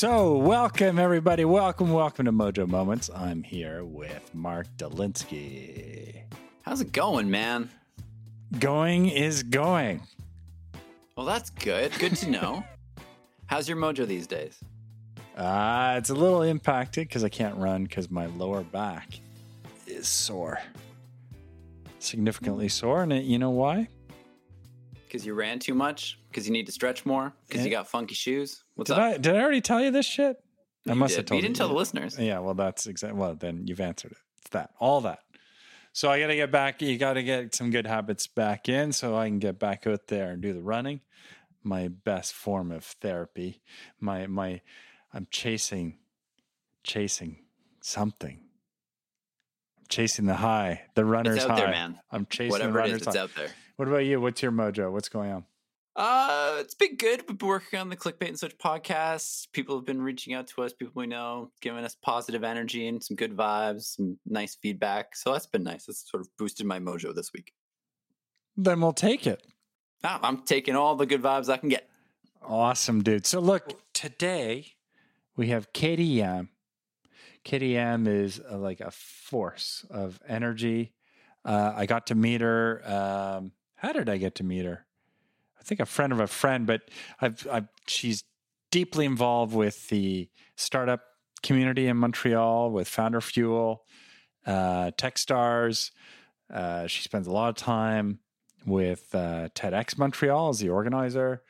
So, welcome everybody. Welcome, welcome to Mojo Moments. I'm here with Mark Dolinsky. How's it going, man? Going is going. Well, that's good. Good to know. How's your mojo these days? Uh, it's a little impacted because I can't run because my lower back is sore. Significantly sore. And it, you know why? Because you ran too much? Because you need to stretch more? Because you got funky shoes? What's did up? I did I already tell you this shit? I You must did. have told You didn't tell the listeners. Yeah, well, that's exactly. Well, then you've answered it. It's that, all that. So I got to get back. You got to get some good habits back in, so I can get back out there and do the running. My best form of therapy. My my, I'm chasing, chasing something. I'm chasing the high, the runner's It's out high. there, man. I'm chasing Whatever the runner's is, it's high. out there. What about you? What's your mojo? What's going on? Uh, it's been good. We've been working on the clickbait and such podcasts. People have been reaching out to us, people we know, giving us positive energy and some good vibes, some nice feedback. So that's been nice. That's sort of boosted my mojo this week. Then we'll take it. Ah, I'm taking all the good vibes I can get. Awesome, dude. So look, today we have Katy Yam. Katy Yam is uh, like a force of energy. Uh, I got to meet her. Um, how did I get to meet her? I think a friend of a friend, but I've, I've she's deeply involved with the startup community in Montreal with Founder Fuel, uh, TechStars. Uh, she spends a lot of time with uh, TEDx Montreal as the organizer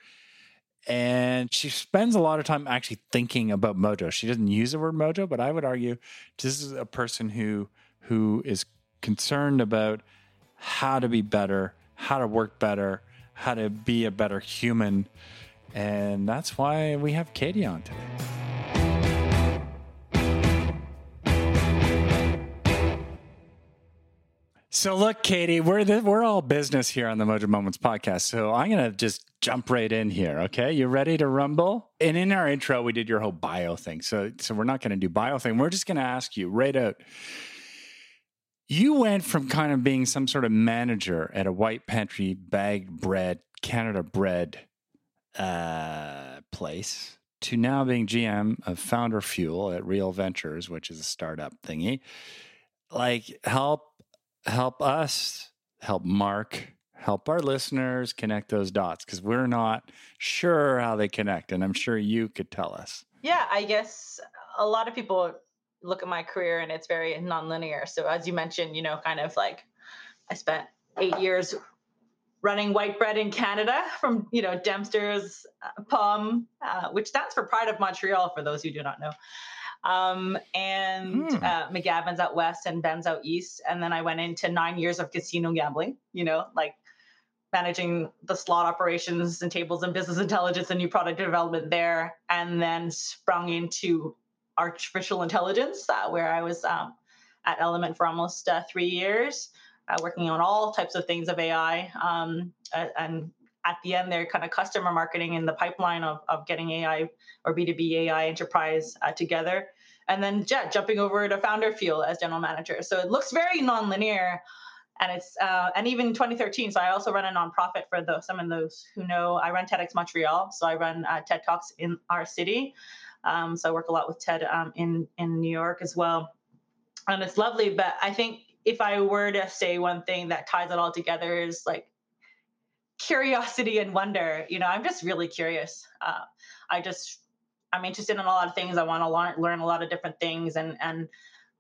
and she spends a lot of time actually thinking about mojo she doesn't use the word mojo but i would argue this is a person who who is concerned about how to be better how to work better how to be a better human and that's why we have katy on today So look, Katy, we're the, we're all business here on the Mojo Moments podcast. So I'm gonna just jump right in here. Okay, you ready to rumble? And in our intro, we did your whole bio thing. So so we're not gonna do bio thing. We're just gonna ask you right out. You went from kind of being some sort of manager at a white pantry bagged bread, Canada bread uh, place to now being GM of Founder Fuel at Real Ventures, which is a startup thingy. Like help help us, help Mark, help our listeners connect those dots because we're not sure how they connect. And I'm sure you could tell us. Yeah, I guess a lot of people look at my career and it's very nonlinear. So as you mentioned, you know, kind of like I spent eight years running white bread in Canada from, you know, Dempster's uh, POM, uh, which stands for Pride of Montreal for those who do not know. Um, and Hmm. uh, McGavin's out west and Ben's out east. And then I went into nine years of casino gambling, you know, like managing the slot operations and tables and business intelligence and new product development there. And then sprung into artificial intelligence, uh, where I was um, at Element for almost uh, three years, uh, working on all types of things of AI. Um, and at the end, they're kind of customer marketing in the pipeline of, of getting AI or B2B AI enterprise uh, together. And then yeah, jumping over to Founder Fuel as general manager. So it looks very nonlinear. And it's uh, and even 2013. So I also run a nonprofit for those some of those who know. I run TEDx Montreal. So I run uh, TED Talks in our city. Um, so I work a lot with TED um, in in New York as well, and it's lovely. But I think if I were to say one thing that ties it all together is like curiosity and wonder. You know, I'm just really curious. Uh, I just I'm interested in a lot of things. I want to learn learn a lot of different things, and and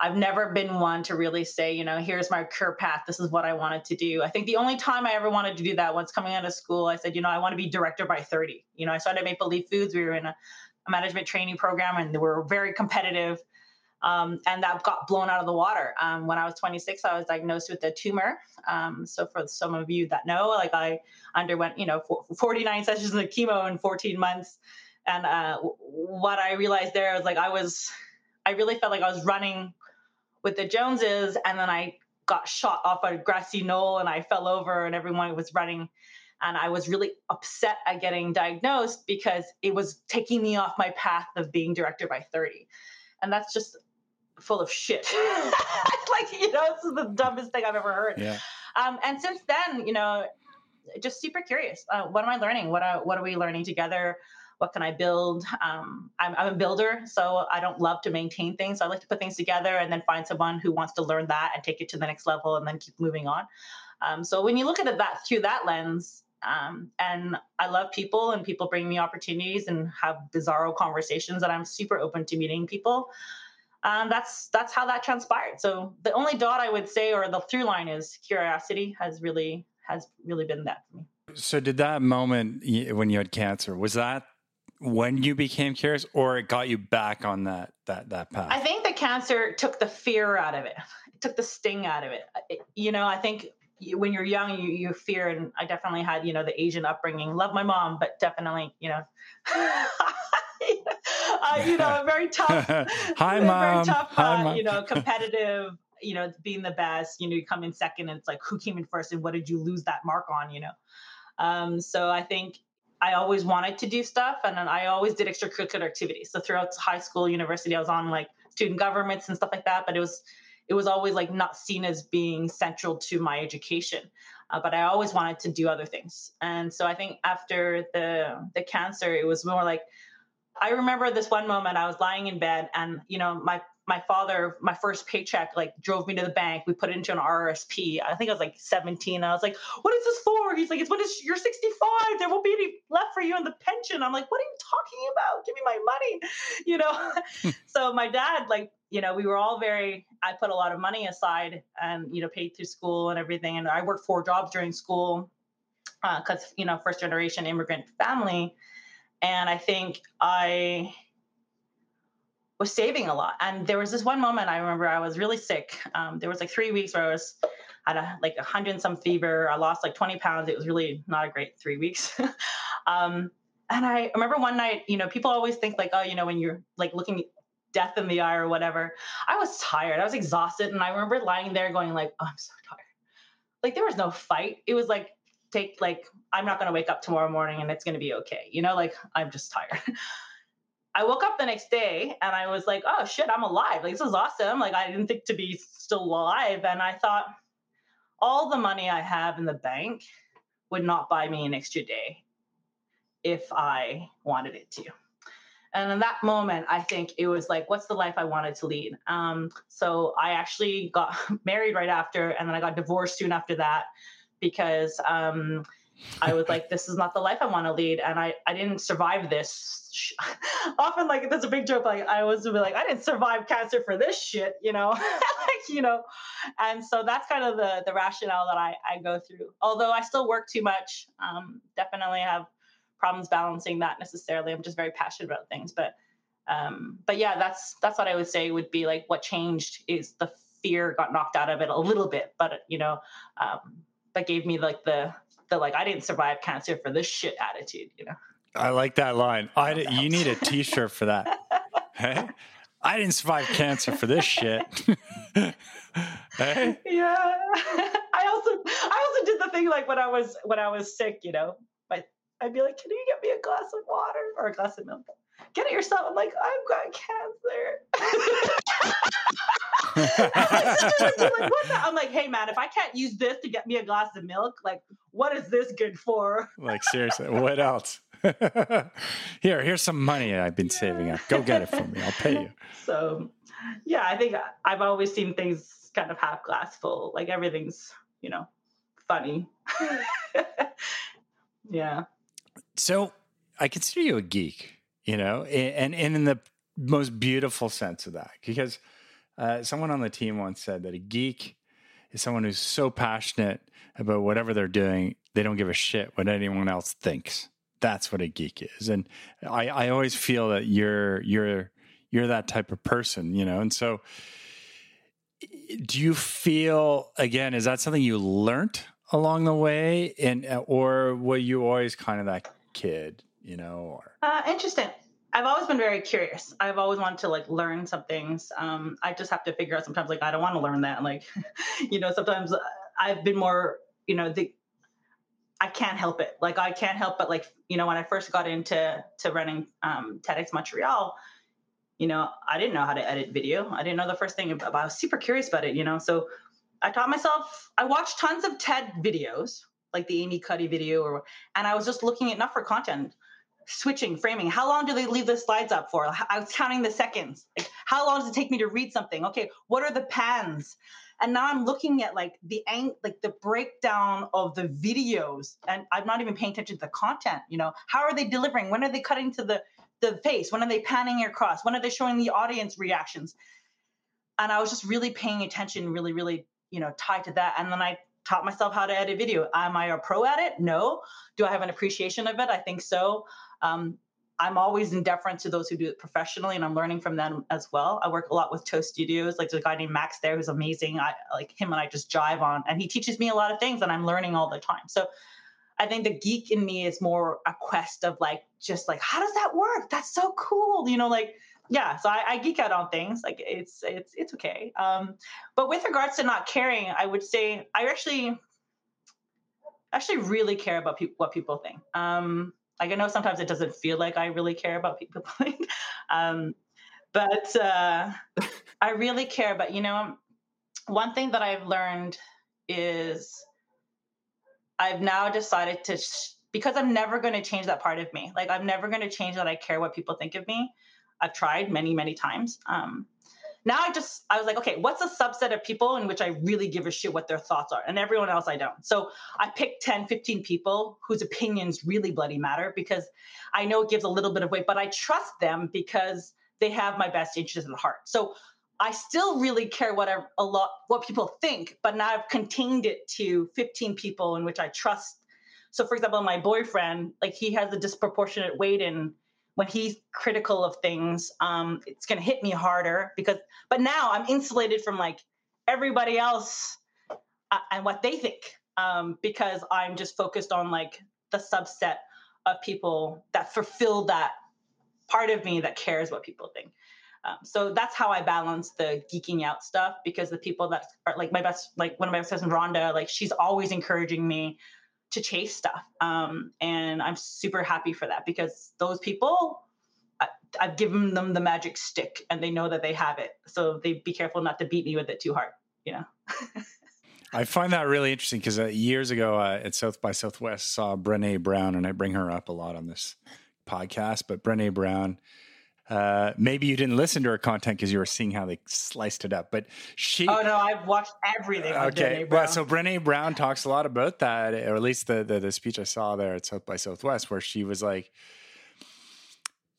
I've never been one to really say, you know, here's my career path. This is what I wanted to do. I think the only time I ever wanted to do that once coming out of school, I said, you know, I want to be director by 30. You know, I started Maple Leaf Foods. We were in a management training program and they were very competitive. Um, and that got blown out of the water. Um, when I was 26, I was diagnosed with a tumor. Um, so for some of you that know, like I underwent, you know, 49 sessions of chemo in 14 months. And uh, what I realized there was like I was, I really felt like I was running with the Joneses, and then I got shot off a grassy knoll and I fell over, and everyone was running. And I was really upset at getting diagnosed because it was taking me off my path of being director by 30. And that's just full of shit. like, you know, this is the dumbest thing I've ever heard. Yeah. Um, and since then, you know, just super curious. Uh, what am I learning? What are, what are we learning together? what can I build? Um, I'm, I'm, a builder, so I don't love to maintain things. So I like to put things together and then find someone who wants to learn that and take it to the next level and then keep moving on. Um, so when you look at it that through that lens, um, and I love people and people bring me opportunities and have bizarro conversations and I'm super open to meeting people. Um, that's that's how that transpired. So the only dot I would say or the through line is curiosity has really has really been that for me. So did that moment when you had cancer was that when you became curious or it got you back on that that that path? I think the cancer took the fear out of it. It took the sting out of it. it you know, I think when you're young, you, you fear, and I definitely had, you know, the Asian upbringing. Love my mom, but definitely, you know, uh, you know, very tough. Hi, mom. Very tough, Hi, uh, mom. you know, competitive. You know, being the best. You know, you come in second, and it's like who came in first, and what did you lose that mark on? You know, um, so I think I always wanted to do stuff, and then I always did extracurricular activities. So throughout high school, university, I was on like student governments and stuff like that. But it was it was always like not seen as being central to my education. Uh, but I always wanted to do other things. And so I think after the the cancer, it was more like I remember this one moment I was lying in bed and you know my my father my first paycheck like drove me to the bank. We put it into an RSP I think I was like 17 I was like what is this for? He's like it's when it's, you're 65 there won't be any left for you in the pension. I'm like what are you talking about? Give me my money. You know? So my dad like you know, we were all very, I put a lot of money aside and, you know, paid through school and everything. And I worked four jobs during school because, uh, you know, first generation immigrant family. And I think I was saving a lot. And there was this one moment I remember I was really sick. Um, there was like three weeks where I was had a, like a hundred and some fever. I lost like 20 pounds. It was really not a great three weeks. um, and I remember one night, you know, people always think like, oh, you know, when you're like looking death in the eye or whatever. I was tired. I was exhausted. And I remember lying there going like, oh, I'm so tired. Like there was no fight. It was like, take like, I'm not going to wake up tomorrow morning and it's going to be okay. You know, like I'm just tired. I woke up the next day and I was like, oh shit, I'm alive. Like this is awesome. Like I didn't think to be still alive. And I thought all the money I have in the bank would not buy me an extra day if I wanted it to. And in that moment, I think it was like, what's the life I wanted to lead? Um, so I actually got married right after, and then I got divorced soon after that because um, I was like, this is not the life I want to lead. And I, I didn't survive this. Often, like, there's a big joke, like, I was like, I didn't survive cancer for this shit, you know? like, you know? And so that's kind of the, the rationale that I, I go through. Although I still work too much, um, definitely have problems balancing that necessarily. I'm just very passionate about things, but um, but yeah, that's that's what I would say would be like what changed is the fear got knocked out of it a little bit, but you know, um, that gave me like the the like I didn't survive cancer for this shit attitude, you know. I like that line. I you need a T-shirt for that. hey, I didn't survive cancer for this shit. hey? Yeah. I also I also did the thing like when I was when I was sick, you know, I'd be like, "Can you get me a glass of water or a glass of milk?" Get it yourself. I'm like, I've got cancer. like, I'm like, hey man, if I can't use this to get me a glass of milk, like, what is this good for? like seriously, what else? Here, here's some money I've been saving up. Go get it for me. I'll pay you. So, yeah, I think I've always seen things kind of half glass full. Like everything's, you know, funny. yeah. So I consider you a geek, you know, and, and in the most beautiful sense of that, because uh, someone on the team once said that a geek is someone who's so passionate about whatever they're doing, they don't give a shit what anyone else thinks. That's what a geek is, and I, I always feel that you're you're you're that type of person, you know, and so. Do you feel again? Is that something you learned along the way, and or were you always kind of that kid, you know? Or... Uh, interesting. I've always been very curious. I've always wanted to like learn some things. Um, I just have to figure out sometimes like I don't want to learn that. Like, you know, sometimes I've been more, you know, the I can't help it. Like I can't help but like, you know, when I first got into to running um, TEDx Montreal, you know, I didn't know how to edit video. I didn't know the first thing about. I was super curious about it, you know. So I taught myself. I watched tons of TED videos, like the Amy Cuddy video or and I was just looking enough for content, switching, framing. How long do they leave the slides up for? I was counting the seconds. Like, how long does it take me to read something? Okay, what are the pans? And now I'm looking at like the ang- like the breakdown of the videos, and I'm not even paying attention to the content. You know, how are they delivering? When are they cutting to the the face? When are they panning across? When are they showing the audience reactions? And I was just really paying attention, really, really, you know, tied to that. And then I taught myself how to edit video. Am I a pro at it? No. Do I have an appreciation of it? I think so. Um, I'm always in deference to those who do it professionally, and I'm learning from them as well. I work a lot with Toast Studios. Like there's a guy named Max there who's amazing. I like him, and I just jive on, and he teaches me a lot of things, and I'm learning all the time. So I think the geek in me is more a quest of like just like how does that work? That's so cool, you know, like yeah. So I, I geek out on things. Like it's it's it's okay. Um, but with regards to not caring, I would say I actually actually really care about pe- what people think. Um, like I know sometimes it doesn't feel like I really care about people, um, but uh, I really care. But you know, one thing that I've learned is I've now decided to sh- because I'm never going to change that part of me. Like I'm never going to change that I care what people think of me. I've tried many, many times. Um, now I just I was like, okay, what's a subset of people in which I really give a shit what their thoughts are, and everyone else I don't. So I picked 10, 15 people whose opinions really bloody matter because I know it gives a little bit of weight, but I trust them because they have my best interests at heart. So I still really care what I, a lot what people think, but now I've contained it to 15 people in which I trust. So for example, my boyfriend, like he has a disproportionate weight in when he's critical of things, um, it's going to hit me harder because, but now I'm insulated from like everybody else uh, and what they think um, because I'm just focused on like the subset of people that fulfill that part of me that cares what people think. Um, so that's how I balance the geeking out stuff because the people that are like my best, like one of my best friends, Rhonda, like she's always encouraging me to chase stuff. Um, and I'm super happy for that because those people, I, I've given them the magic stick and they know that they have it. So they be careful not to beat me with it too hard, you know? I find that really interesting because uh, years ago uh, at South by Southwest saw Brene Brown, and I bring her up a lot on this podcast. But Brene Brown, uh, maybe you didn't listen to her content because you were seeing how they sliced it up. But she. Oh no, I've watched everything. okay, well, so Brene Brown talks a lot about that, or at least the, the the speech I saw there at South by Southwest, where she was like,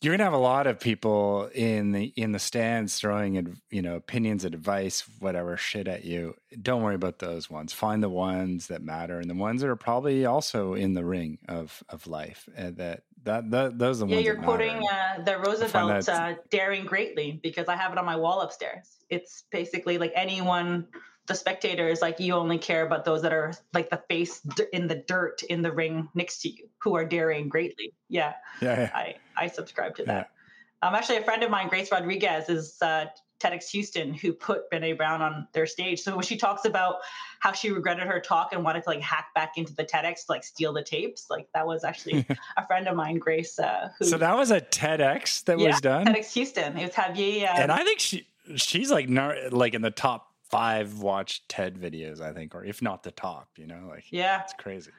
"You're gonna have a lot of people in the in the stands throwing, you know, opinions, advice, whatever shit at you. Don't worry about those ones. Find the ones that matter, and the ones that are probably also in the ring of of life, and that that, that those are the yeah, ones. you're quoting uh, the Roosevelt uh, "Daring Greatly" because I have it on my wall upstairs. It's basically like anyone, the spectator is like you only care about those that are like the face in the dirt in the ring next to you who are daring greatly. Yeah, yeah, yeah. I I subscribe to that. Yeah. Um, actually, a friend of mine, Grace Rodriguez, is uh, TEDx Houston who put Brene Brown on their stage. So when she talks about how she regretted her talk and wanted to like hack back into the TEDx to like steal the tapes, like that was actually a friend of mine, Grace. Uh, who, so that was a TEDx that yeah, was done. TEDx Houston. It was Javier. Um, and I think she she's like like in the top five watched TED videos, I think, or if not the top. You know, like yeah, it's crazy.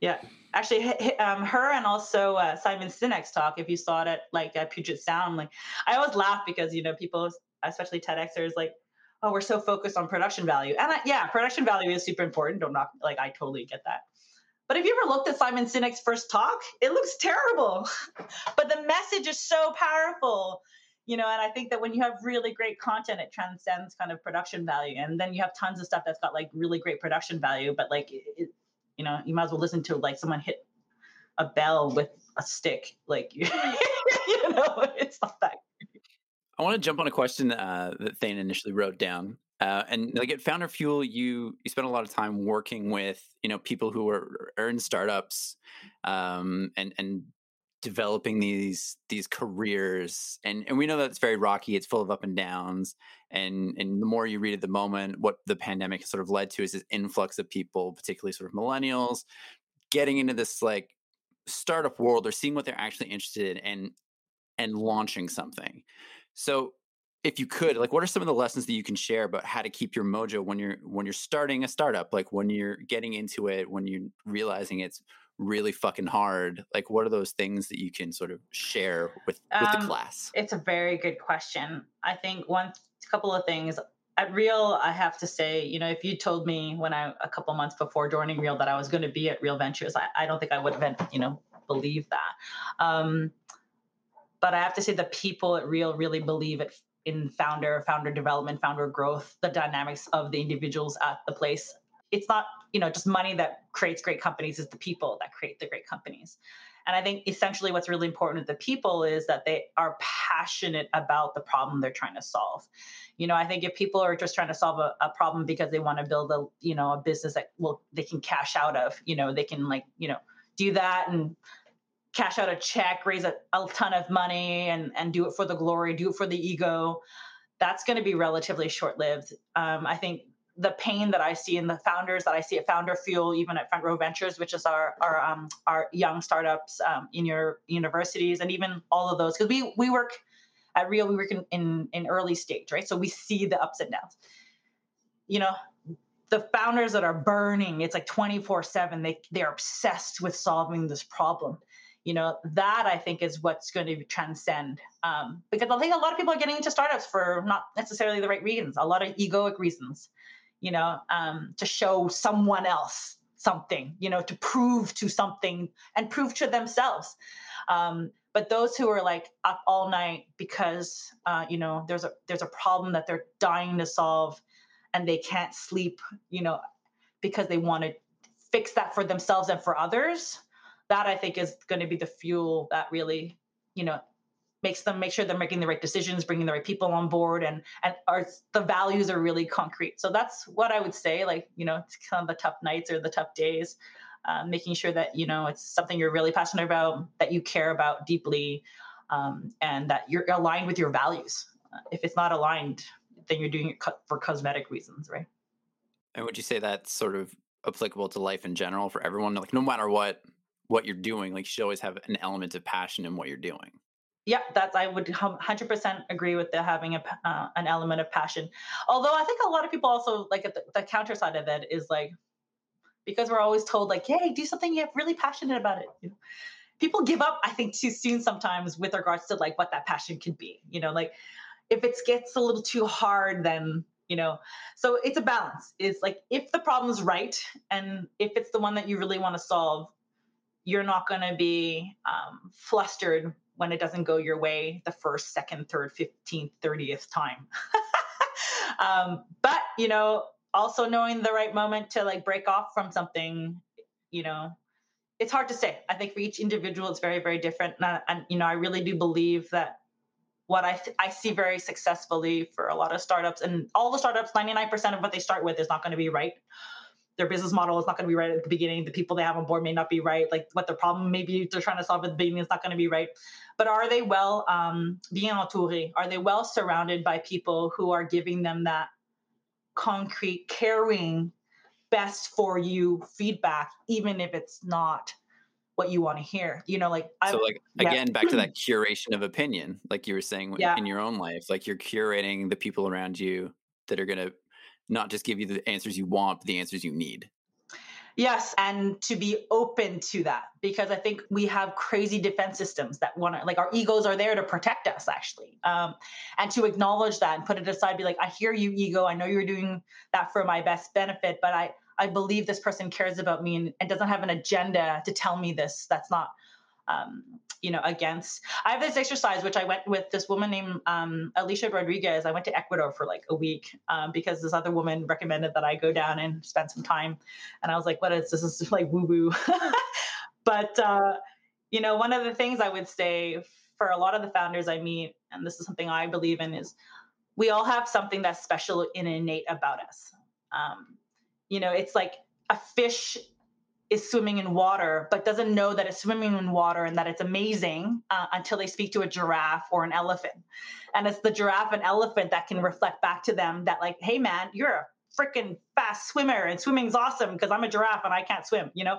Yeah, actually, um, her and also uh, Simon Sinek's talk. If you saw it at like at Puget Sound, like I always laugh because you know people especially TEDxers, like, oh, we're so focused on production value. And I, yeah, production value is super important. Don't knock, like, I totally get that. But have you ever looked at Simon Sinek's first talk? It looks terrible, but the message is so powerful. You know, and I think that when you have really great content, it transcends kind of production value. And then you have tons of stuff that's got like really great production value, but like, it, you know, you might as well listen to like someone hit a bell with a stick. Like, you know, it's not that I want to jump on a question uh, that Thane initially wrote down. Uh, and like at Founder Fuel, you you spend a lot of time working with you know people who are, are in startups um, and and developing these these careers and and we know that it's very rocky it's full of up and downs and and the more you read at the moment what the pandemic has sort of led to is this influx of people particularly sort of millennials getting into this like startup world or seeing what they're actually interested in and and launching something so if you could, like what are some of the lessons that you can share about how to keep your mojo when you're when you're starting a startup, like when you're getting into it, when you're realizing it's really fucking hard like what are those things that you can sort of share with with Um, the class It's a very good question. I think one couple of things at Real, I have to say, you know, if you told me when I a couple months before joining Real that I was going to be at Real Ventures, I, I don't think I would have, you know, believed that. Um, but I have to say, the people at Real really believe it in founder, founder development, founder growth, the dynamics of the individuals at the place. It's not, you know, just money that creates great companies. It's the people that create the great companies. And I think essentially what's really important with the people is that they are passionate about the problem they're trying to solve. You know, I think if people are just trying to solve a, a problem because they want to build a, you know, a business that will they can cash out of, you know, they can like, you know, do that and cash out a check, raise a, a ton of money and and do it for the glory, do it for the ego. That's going to be relatively short-lived. Um, I think the pain that I see in the founders that I see at Founder Fuel, even at Front Row Ventures, which is our our um, our young startups um, in your universities, and even all of those, because we we work at Real, we work in, in in early stage, right? So we see the ups and downs. You know, the founders that are burning, it's like twenty four seven. They they're obsessed with solving this problem. You know, that I think is what's going to transcend. Um, because I think a lot of people are getting into startups for not necessarily the right reasons, a lot of egoic reasons you know, um, to show someone else something, you know, to prove to something and prove to themselves. Um, but those who are like up all night because uh, you know there's a there's a problem that they're dying to solve, and they can't sleep, you know, because they want to fix that for themselves and for others. That I think is going to be the fuel that really, you know, makes them make sure they're making the right decisions, bringing the right people on board, and and are the values are really concrete. So that's what I would say. Like you know, it's kind of the tough nights or the tough days, um, making sure that you know it's something you're really passionate about, that you care about deeply, um, and that you're aligned with your values. Uh, if it's not aligned, then you're doing it co- for cosmetic reasons, right? and would you say that's sort of applicable to life in general for everyone like no matter what what you're doing like you should always have an element of passion in what you're doing Yeah, that's I would 100% agree with the having a, uh, an element of passion. Although I think a lot of people also like the, the counter side of it is like because we're always told like, hey, do something you're really passionate about it. You know? People give up, I think, too soon sometimes with regards to like what that passion could be. You know, like if it gets a little too hard, then you know. So it's a balance. It's like if the problem's right and if it's the one that you really want to solve, you're not going to be um, flustered when it doesn't go your way the first, second, third, 15th, 30th time. um, but, you know, also knowing the right moment to like break off from something, you know, it's hard to say. I think for each individual, it's very, very different. And, and you know, I really do believe that what I, th- I see very successfully for a lot of startups and all the startups, 99% of what they start with is not going to be right their business model is not going to be right at the beginning. The people they have on board may not be right. Like what the problem maybe they're trying to solve at the beginning is not going to be right. But are they well um, bien entouré? Are they well surrounded by people who are giving them that concrete, caring, best for you feedback, even if it's not what you want to hear? You know, like so I, like yeah. again back to that curation of opinion like you were saying Yeah. in your own life like you're curating the people around you that are going to not just give you the answers you want but the answers you need Yes, and to be open to that because I think we have crazy defense systems that want to, like, our egos are there to protect us, actually. Um, and to acknowledge that and put it aside, be like, I hear you, ego. I know you're doing that for my best benefit, but I, I believe this person cares about me and, and doesn't have an agenda to tell me this. That's not, um, you know, against. I have this exercise which I went with this woman named um, Alicia Rodriguez. I went to Ecuador for like a week um, because this other woman recommended that I go down and spend some time. And I was like, what is this? This is like woo woo. but, uh, you know, one of the things I would say for a lot of the founders I meet, and this is something I believe in, is we all have something that's special and innate about us. Um, you know, it's like a fish is swimming in water, but doesn't know that it's swimming in water and that it's amazing uh, until they speak to a giraffe or an elephant. And it's the giraffe and elephant that can reflect back to them that, like, hey, man, you're a freaking fast swimmer and swimming's awesome because I'm a giraffe and I can't swim, you know?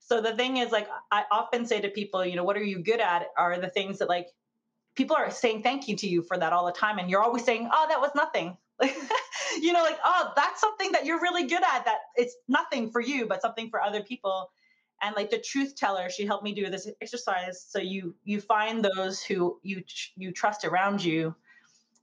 So the thing is, like, I often say to people, you know, what are you good at? Are the things that, like, people are saying thank you to you for that all the time. And you're always saying, oh, that was nothing. you know, like, oh, that's something that you're really good at that it's nothing for you, but something for other people. and like the truth teller she helped me do this exercise. So you you find those who you you trust around you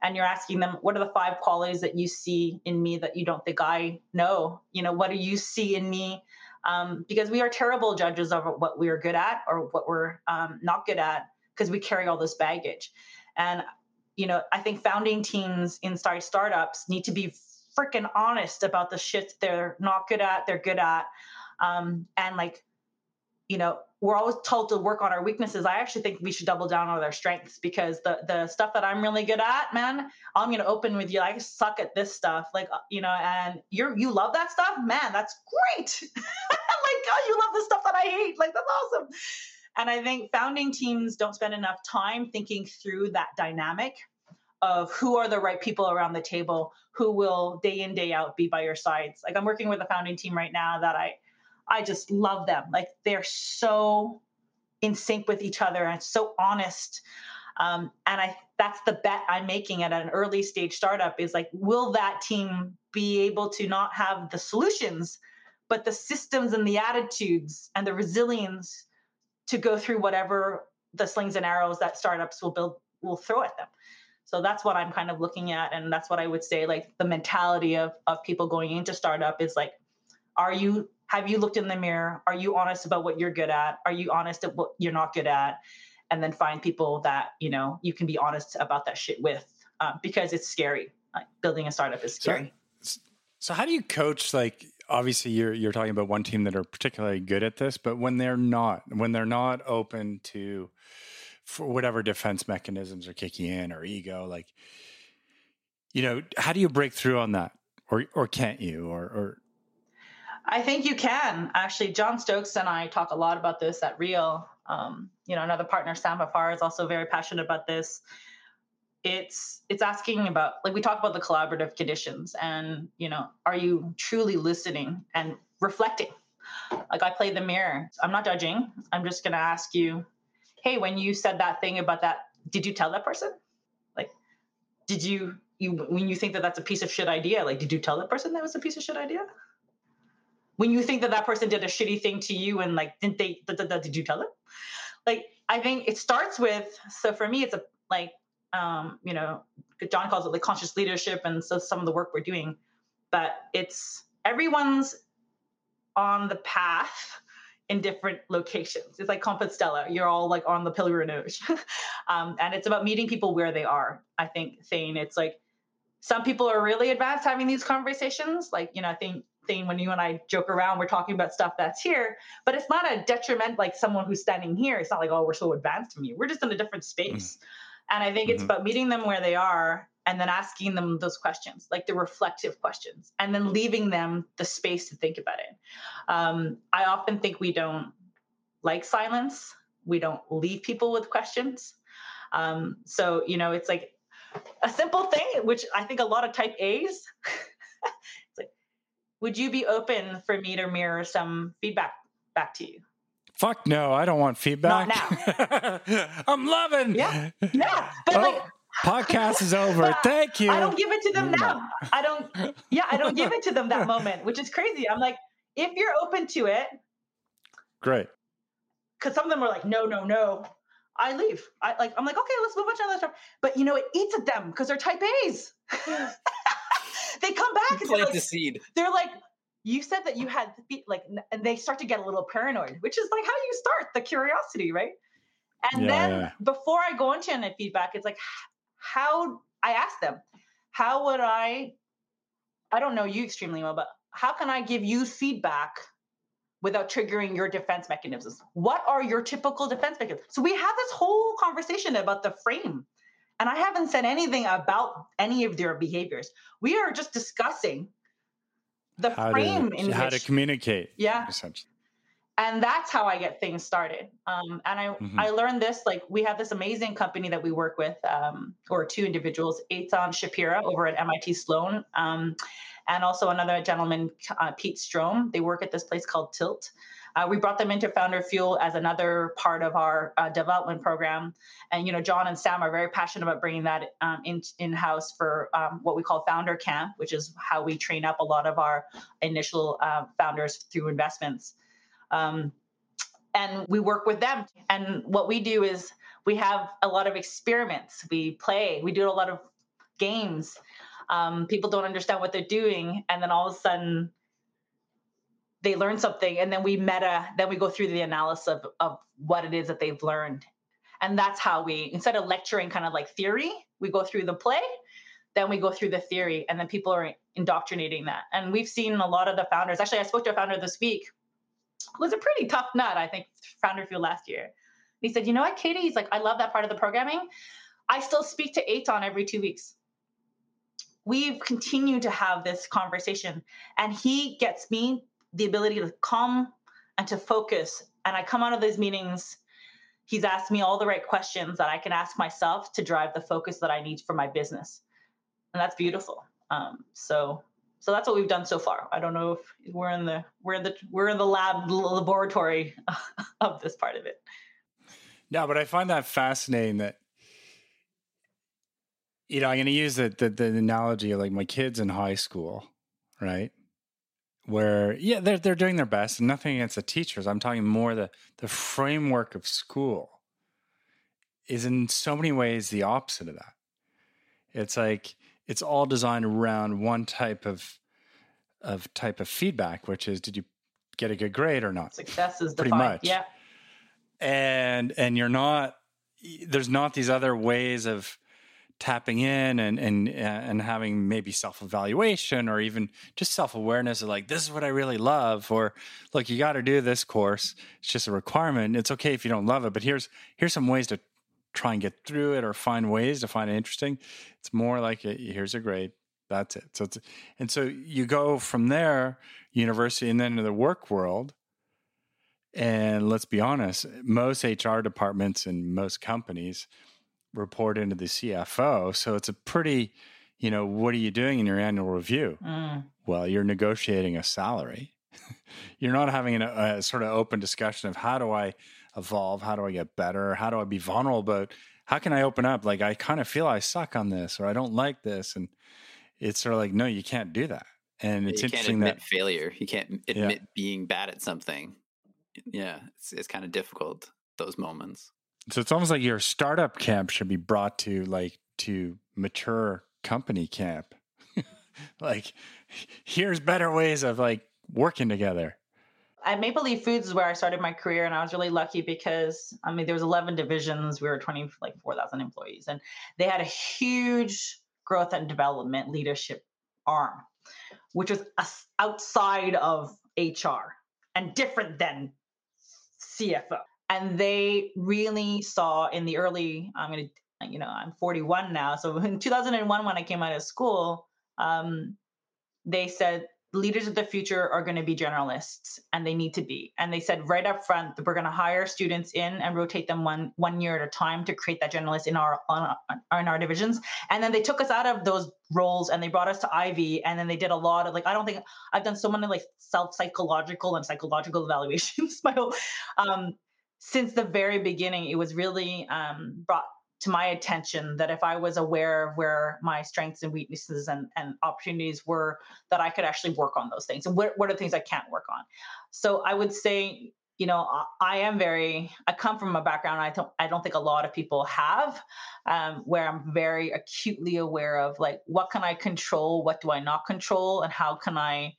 and you're asking them what are the five qualities that you see in me that you don't think i know? You know what do you see in me? Um, because we are terrible judges of what we're good at or what we're um, not good at because we carry all this baggage. And you know i think founding teams inside startups need to be freaking honest about the shit they're not good at they're good at. Um, and like you know we're always told to work on our weaknesses. I actually think we should double down on our strengths because the the stuff that i'm really good at man i'm to open with you. I suck at this stuff. Like uh, you know and you're you love that stuff? Man that's great. Like god you love the stuff that i hate. Like that's awesome and i think founding teams don't spend enough time thinking through that dynamic of who are the right people around the table who will day in day out be by your sides like i'm working with a founding team right now that i I just love them. Like they're so in sync with each other and so honest. Um, and I that's the bet I'm making at an early stage startup is like, will that team be able to not have the solutions, but the systems and the attitudes and the resilience to go through whatever the slings and arrows that startups will build will throw at them. So that's what I'm kind of looking at, and that's what I would say. Like the mentality of of people going into startup is like, are you have you looked in the mirror? Are you honest about what you're good at? Are you honest at what you're not good at? And then find people that you know you can be honest about that shit with, uh, because it's scary. Like building a startup is scary. So, so how do you coach? Like, obviously, you're you're talking about one team that are particularly good at this, but when they're not, when they're not open to for whatever defense mechanisms are kicking in or ego, like, you know, how do you break through on that, or or can't you, or or I think you can actually. John Stokes and I talk a lot about this at Real. Um, you know, another partner, Sam Afar, is also very passionate about this. It's it's asking about like we talk about the collaborative conditions, and you know, are you truly listening and reflecting? Like I play the mirror. I'm not judging. I'm just going to ask you, hey, when you said that thing about that, did you tell that person? Like, did you you when you think that that's a piece of shit idea? Like, did you tell that person that was a piece of shit idea? when you think that that person did a shitty thing to you and like didn't they da, da, da, did you tell them like i think it starts with so for me it's a like um you know john calls it like conscious leadership and so some of the work we're doing but it's everyone's on the path in different locations it's like compostela you're all like on the pilgrimage um, and it's about meeting people where they are i think saying it's like some people are really advanced having these conversations like you know i think thing when you and I joke around, we're talking about stuff that's here, but it's not a detriment like someone who's standing here. It's not like, oh, we're so advanced from you. We're just in a different space. Mm-hmm. And I think mm-hmm. it's about meeting them where they are and then asking them those questions, like the reflective questions, and then leaving them the space to think about it. Um, I often think we don't like silence. We don't leave people with questions. Um, so, you know, it's like a simple thing, which I think a lot of type A's it's like, would you be open for me to mirror some feedback back to you? Fuck no, I don't want feedback. Not now. I'm loving. Yeah, yeah, but oh, like podcast is over. Thank you. I don't give it to them now. I don't. Yeah, I don't give it to them that moment, which is crazy. I'm like, if you're open to it, great. Because some of them were like, no, no, no. I leave. I like. I'm like, okay, let's move on to another stuff. But you know, it eats at them because they're type A's. they come back and plant like, the seed. They're like, you said that you had like, and they start to get a little paranoid, which is like how you start the curiosity, right? And yeah, then yeah. before I go into any feedback, it's like, how I ask them, how would I? I don't know you extremely well, but how can I give you feedback without triggering your defense mechanisms? What are your typical defense mechanisms? So we have this whole conversation about the frame and I haven't said anything about any of their behaviors. We are just discussing the how frame to, in how which, to communicate. Yeah. And that's how I get things started. Um, and I, mm-hmm. I learned this, like we have this amazing company that we work with, um, or two individuals, Eitan Shapira over at MIT Sloan, um, and also another gentleman, uh, Pete Strom. They work at this place called Tilt. Uh, we brought them into Founder Fuel as another part of our uh, development program. And, you know, John and Sam are very passionate about bringing that um, in, in-house for um, what we call Founder Camp, which is how we train up a lot of our initial uh, founders through investments. Um, and we work with them. And what we do is we have a lot of experiments. We play. We do a lot of games. Um, people don't understand what they're doing, and then all of a sudden they learn something, and then we meta. Then we go through the analysis of, of what it is that they've learned, and that's how we instead of lecturing kind of like theory, we go through the play. Then we go through the theory, and then people are indoctrinating that. And we've seen a lot of the founders. Actually, I spoke to a founder this week who was a pretty tough nut, I think, founder fuel last year. He said, you know what, Katy? He's like, I love that part of the programming. I still speak to Eitan every two weeks. We've continued to have this conversation, and he gets me the ability to come and to focus. And I come out of those meetings, he's asked me all the right questions that I can ask myself to drive the focus that I need for my business. And that's beautiful. Um, so so that's what we've done so far. I don't know if we're in the we're in the we're in the lab laboratory of this part of it. No, but I find that fascinating that you know, I'm going to use the, the, the analogy of like my kids in high school, right? Where yeah, they're they're doing their best, and nothing against the teachers. I'm talking more the the framework of school is in so many ways the opposite of that. It's like it's all designed around one type of of type of feedback, which is did you get a good grade or not? Success is pretty defined. much. Yeah. And and you're not there's not these other ways of tapping in and and uh, and having maybe self evaluation or even just self awareness of like this is what I really love or look you got to do this course it's just a requirement it's okay if you don't love it but here's here's some ways to try and get through it or find ways to find it interesting. It's more like a, here's a grade. That's it. So it's, and so you go from there, university, and then into the work world. And let's be honest, most HR departments in most companies report into the CFO. So it's a pretty, you know, what are you doing in your annual review? Mm. Well, you're negotiating a salary. you're not having a, a sort of open discussion of how do I evolve? How do I get better? How do I be vulnerable? But how can I open up? Like, I kind of feel I suck on this or I don't like this. And it's sort of like, no, you can't do that. And it's you interesting can't admit that failure. You can't admit yeah. being bad at something. Yeah, it's, it's kind of difficult those moments. So it's almost like your startup camp should be brought to like to mature company camp. like, here's better ways of like working together at Maple Leaf Foods is where I started my career, and I was really lucky because I mean there was 11 divisions. We were 20 like 4,000 employees, and they had a huge growth and development leadership arm, which was outside of HR and different than CFO. And they really saw in the early. I'm gonna, you know, I'm 41 now, so in 2001 when I came out of school, um, they said leaders of the future are going to be generalists and they need to be and they said right up front that we're going to hire students in and rotate them one one year at a time to create that generalist in our on, in our divisions and then they took us out of those roles and they brought us to Ivey and then they did a lot of like i don't think i've done so many like self psychological and psychological evaluations my whole um since the very beginning it was really um brought to my attention that if I was aware of where my strengths and weaknesses and, and opportunities were, that I could actually work on those things. And what, what are the things I can't work on? So I would say, you know, I am very, I come from a background I don't, I don't think a lot of people have, um, where I'm very acutely aware of like, what can I control? What do I not control? And how can I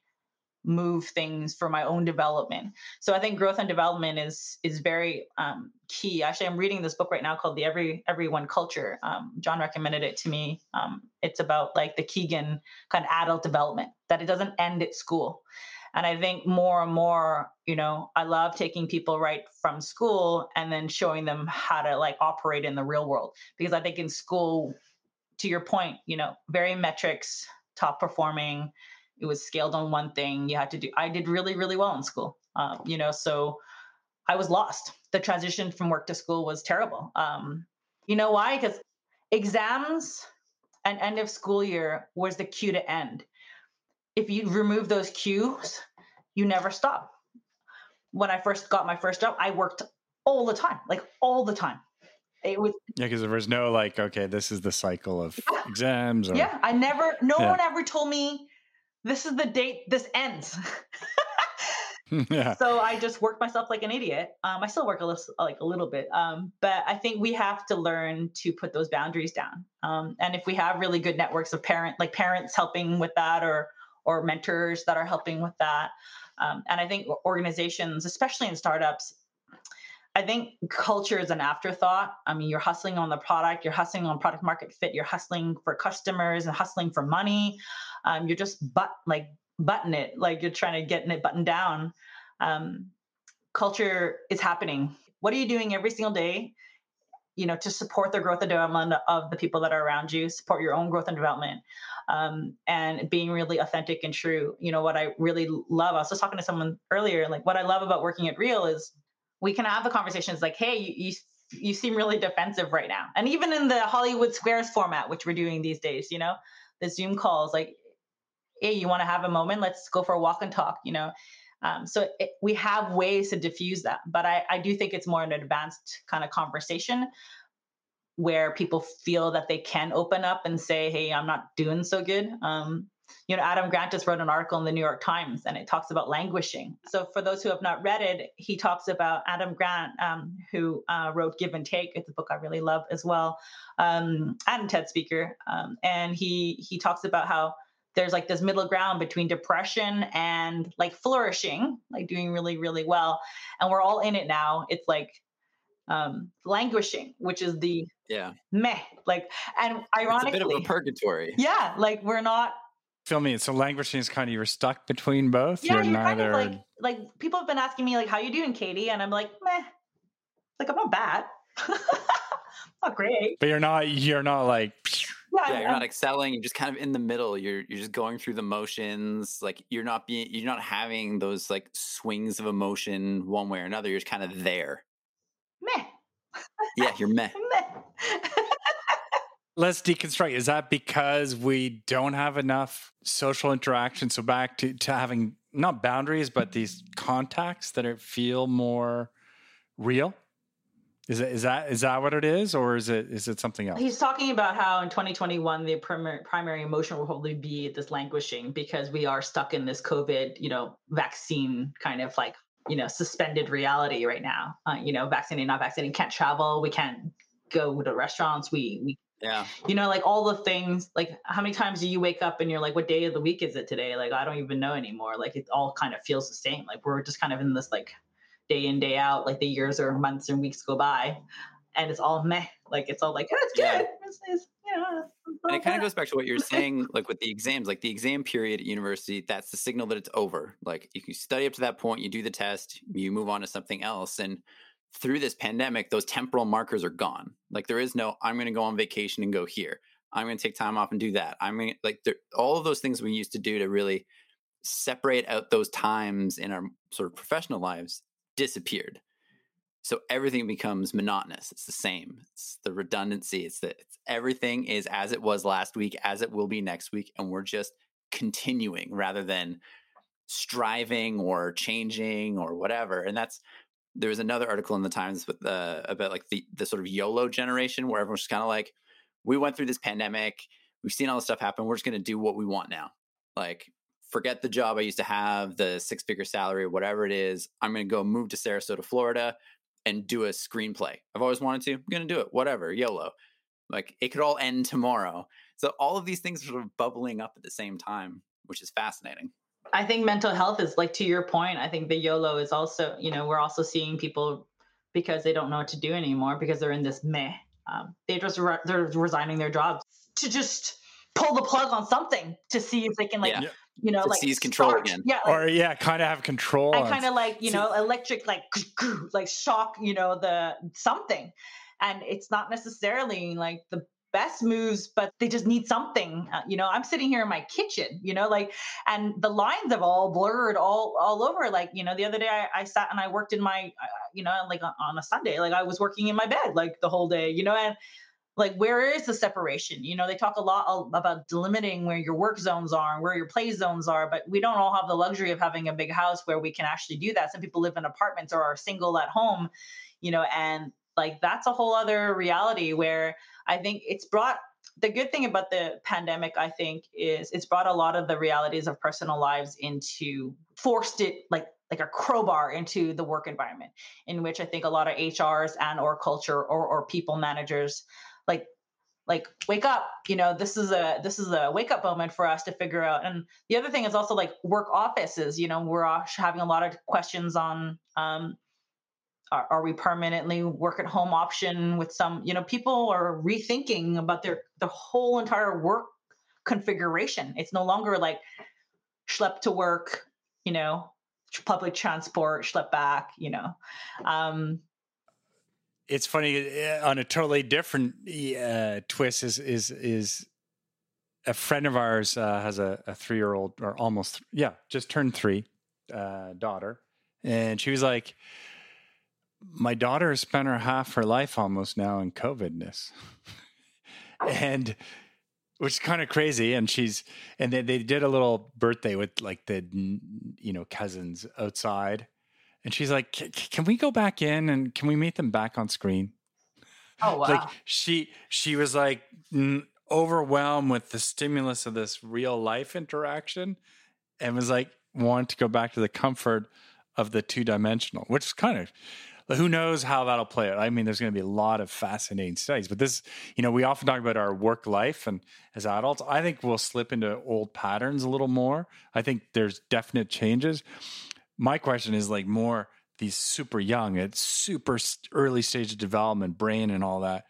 move things for my own development. So I think growth and development is is very um, key. Actually, I'm reading this book right now called The Every Everyone Culture. Um, John recommended it to me. Um, it's about like the Kegan kind of adult development that it doesn't end at school. And I think more and more, you know, I love taking people right from school and then showing them how to like operate in the real world because I think in school, to your point, you know, very metrics, top performing it was scaled on one thing you had to do i did really really well in school um, you know so i was lost. The transition from work to school was terrible. Um, you know why? Because exams and end of school year was the cue to end. If you remove those cues you never stop. When i first got my first job i worked all the time like all the time. It was yeah because there was no like okay this is the cycle of exams or, yeah i never no yeah. one ever told me this is the date this ends yeah. So I just worked myself like an idiot. Um, I still work a little, like a little bit, um, but I think we have to learn to put those boundaries down. Um, and if we have really good networks of parent, like parents helping with that, or or mentors that are helping with that, um, and I think organizations, especially in startups, I think culture is an afterthought. I mean, you're hustling on the product, you're hustling on product market fit, you're hustling for customers and hustling for money. Um, you're just but like button it, like you're trying to get it buttoned down. Um, culture is happening. What are you doing every single day? You know, to support the growth and development of the people that are around you, support your own growth and development, um, and being really authentic and true. You know, what I really love. I was just talking to someone earlier. Like, what I love about working at Real is we can have the conversations like, hey, you, you you seem really defensive right now. And even in the Hollywood Squares format, which we're doing these days, you know, the Zoom calls, like, hey, you want to have a moment? Let's go for a walk and talk, you know. Um, so it, we have ways to diffuse that. But I, I do think it's more an advanced kind of conversation where people feel that they can open up and say, hey, I'm not doing so good. Um, you know, Adam Grant just wrote an article in the New York Times and it talks about languishing. So, for those who have not read it, he talks about Adam Grant, um, who uh, wrote Give and Take. It's a book I really love as well, um, and TED speaker. Um, and he he talks about how there's like this middle ground between depression and like flourishing, like doing really really well, and we're all in it now. It's like um, languishing, which is the yeah meh, like, and ironically, it's a bit of a purgatory. Yeah, like we're not Feel me? So languishing is kind of you're stuck between both. Yeah, you're, you're neither. kind of like like people have been asking me like, "How you doing, Katy?" And I'm like, "Meh." Like I'm not bad. not great. but you're not. You're not like. Yeah, yeah, you're not excelling. You're just kind of in the middle. You're you're just going through the motions. Like you're not being. You're not having those like swings of emotion one way or another. You're just kind of there. Meh. Yeah, you're meh. meh let's deconstruct. Is that because we don't have enough social interaction? So back to, to having not boundaries, but these contacts that are, feel more real. Is it is that is that what it is, or is it is it something else? He's talking about how in 2021 the primary primary emotion will probably be this languishing because we are stuck in this COVID, you know, vaccine kind of like you know suspended reality right now. Uh, you know, vaccinated, not vaccinated, can't travel, we can't go to restaurants, we we yeah. You know, like all the things, like how many times do you wake up and you're like, what day of the week is it today? Like, I don't even know anymore. Like, it all kind of feels the same. Like, we're just kind of in this like day in, day out, like the years or months and weeks go by and it's all meh. Like, it's all like, oh, it's good. Yeah. It's, it's, you know, it's and it kind of goes back to what you're saying, like with the exams, like the exam period at university, that's the signal that it's over. Like, if you study up to that point, you do the test, you move on to something else. And through this pandemic, those temporal markers are gone. Like there is no, I'm going to go on vacation and go here. I'm going to take time off and do that. I'm going to like all of those things we used to do to really separate out those times in our sort of professional lives disappeared. So everything becomes monotonous. It's the same. It's the redundancy. It's that everything is as it was last week, as it will be next week, and we're just continuing rather than striving or changing or whatever. And that's there was another article in the Times with uh, about like the the sort of YOLO generation where everyone's just kind of like, we went through this pandemic, we've seen all this stuff happen, we're just going to do what we want now. Like, forget the job I used to have, the six figure salary, whatever it is. I'm going to go move to Sarasota, Florida, and do a screenplay. I've always wanted to. I'm going to do it. Whatever, YOLO. Like it could all end tomorrow. So all of these things are sort of bubbling up at the same time, which is fascinating. I think mental health is like to your point. I think the YOLO is also, you know, we're also seeing people because they don't know what to do anymore because they're in this meh. Um, they just re- they're resigning their jobs to just pull the plug on something to see if they can like yeah. You know to like seize control start, again. Yeah, like, or yeah, kind of have control and kind of like you know electric like like shock you know the something, and it's not necessarily like the best moves, but they just need something. Uh, you know, I'm sitting here in my kitchen, you know, like, and the lines have all blurred all all over. Like, you know, the other day I, I sat and I worked in my, uh, you know, like on a Sunday, like I was working in my bed like the whole day, you know, and like where is the separation? You know they talk a lot about delimiting where your work zones are and where your play zones are but we don't all have the luxury of having a big house where we can actually do that. Some people live in apartments or are single at home you know and like that's a whole other reality where I think it's brought the good thing about the pandemic, I think, is it's brought a lot of the realities of personal lives into forced it like like a crowbar into the work environment in which i think a lot of hrs and or culture or, or people managers like like wake up you know this is a this is a wake up moment for us to figure out. And the other thing is also like work offices you know we're all having a lot of questions on um are, are we permanently work at home option with some you know people are rethinking about their the whole entire work configuration. It's no longer like schlep to work you know public transport schlep back you know. Um it's funny eh, on a totally different uh, twist is is is a friend of ours uh, has a, a three year old or almost yeah just turned three uh, daughter. And she was like my daughter has spent her half her life almost now in covidness. And which is kind of crazy and she's and they, they did a little birthday with like the you know cousins outside and she's like, "Can we go back in and can we meet them back on screen?" Oh wow! Like she she was like overwhelmed with the stimulus of this real life interaction, and was like wanted to go back to the comfort of the two dimensional, which is kind of who knows how that'll play out. I mean, there's going to be a lot of fascinating studies, but this, you know, we often talk about our work life and as adults, I think we'll slip into old patterns a little more. I think there's definite changes my question is like more these super young at super early stage of development brain and all that.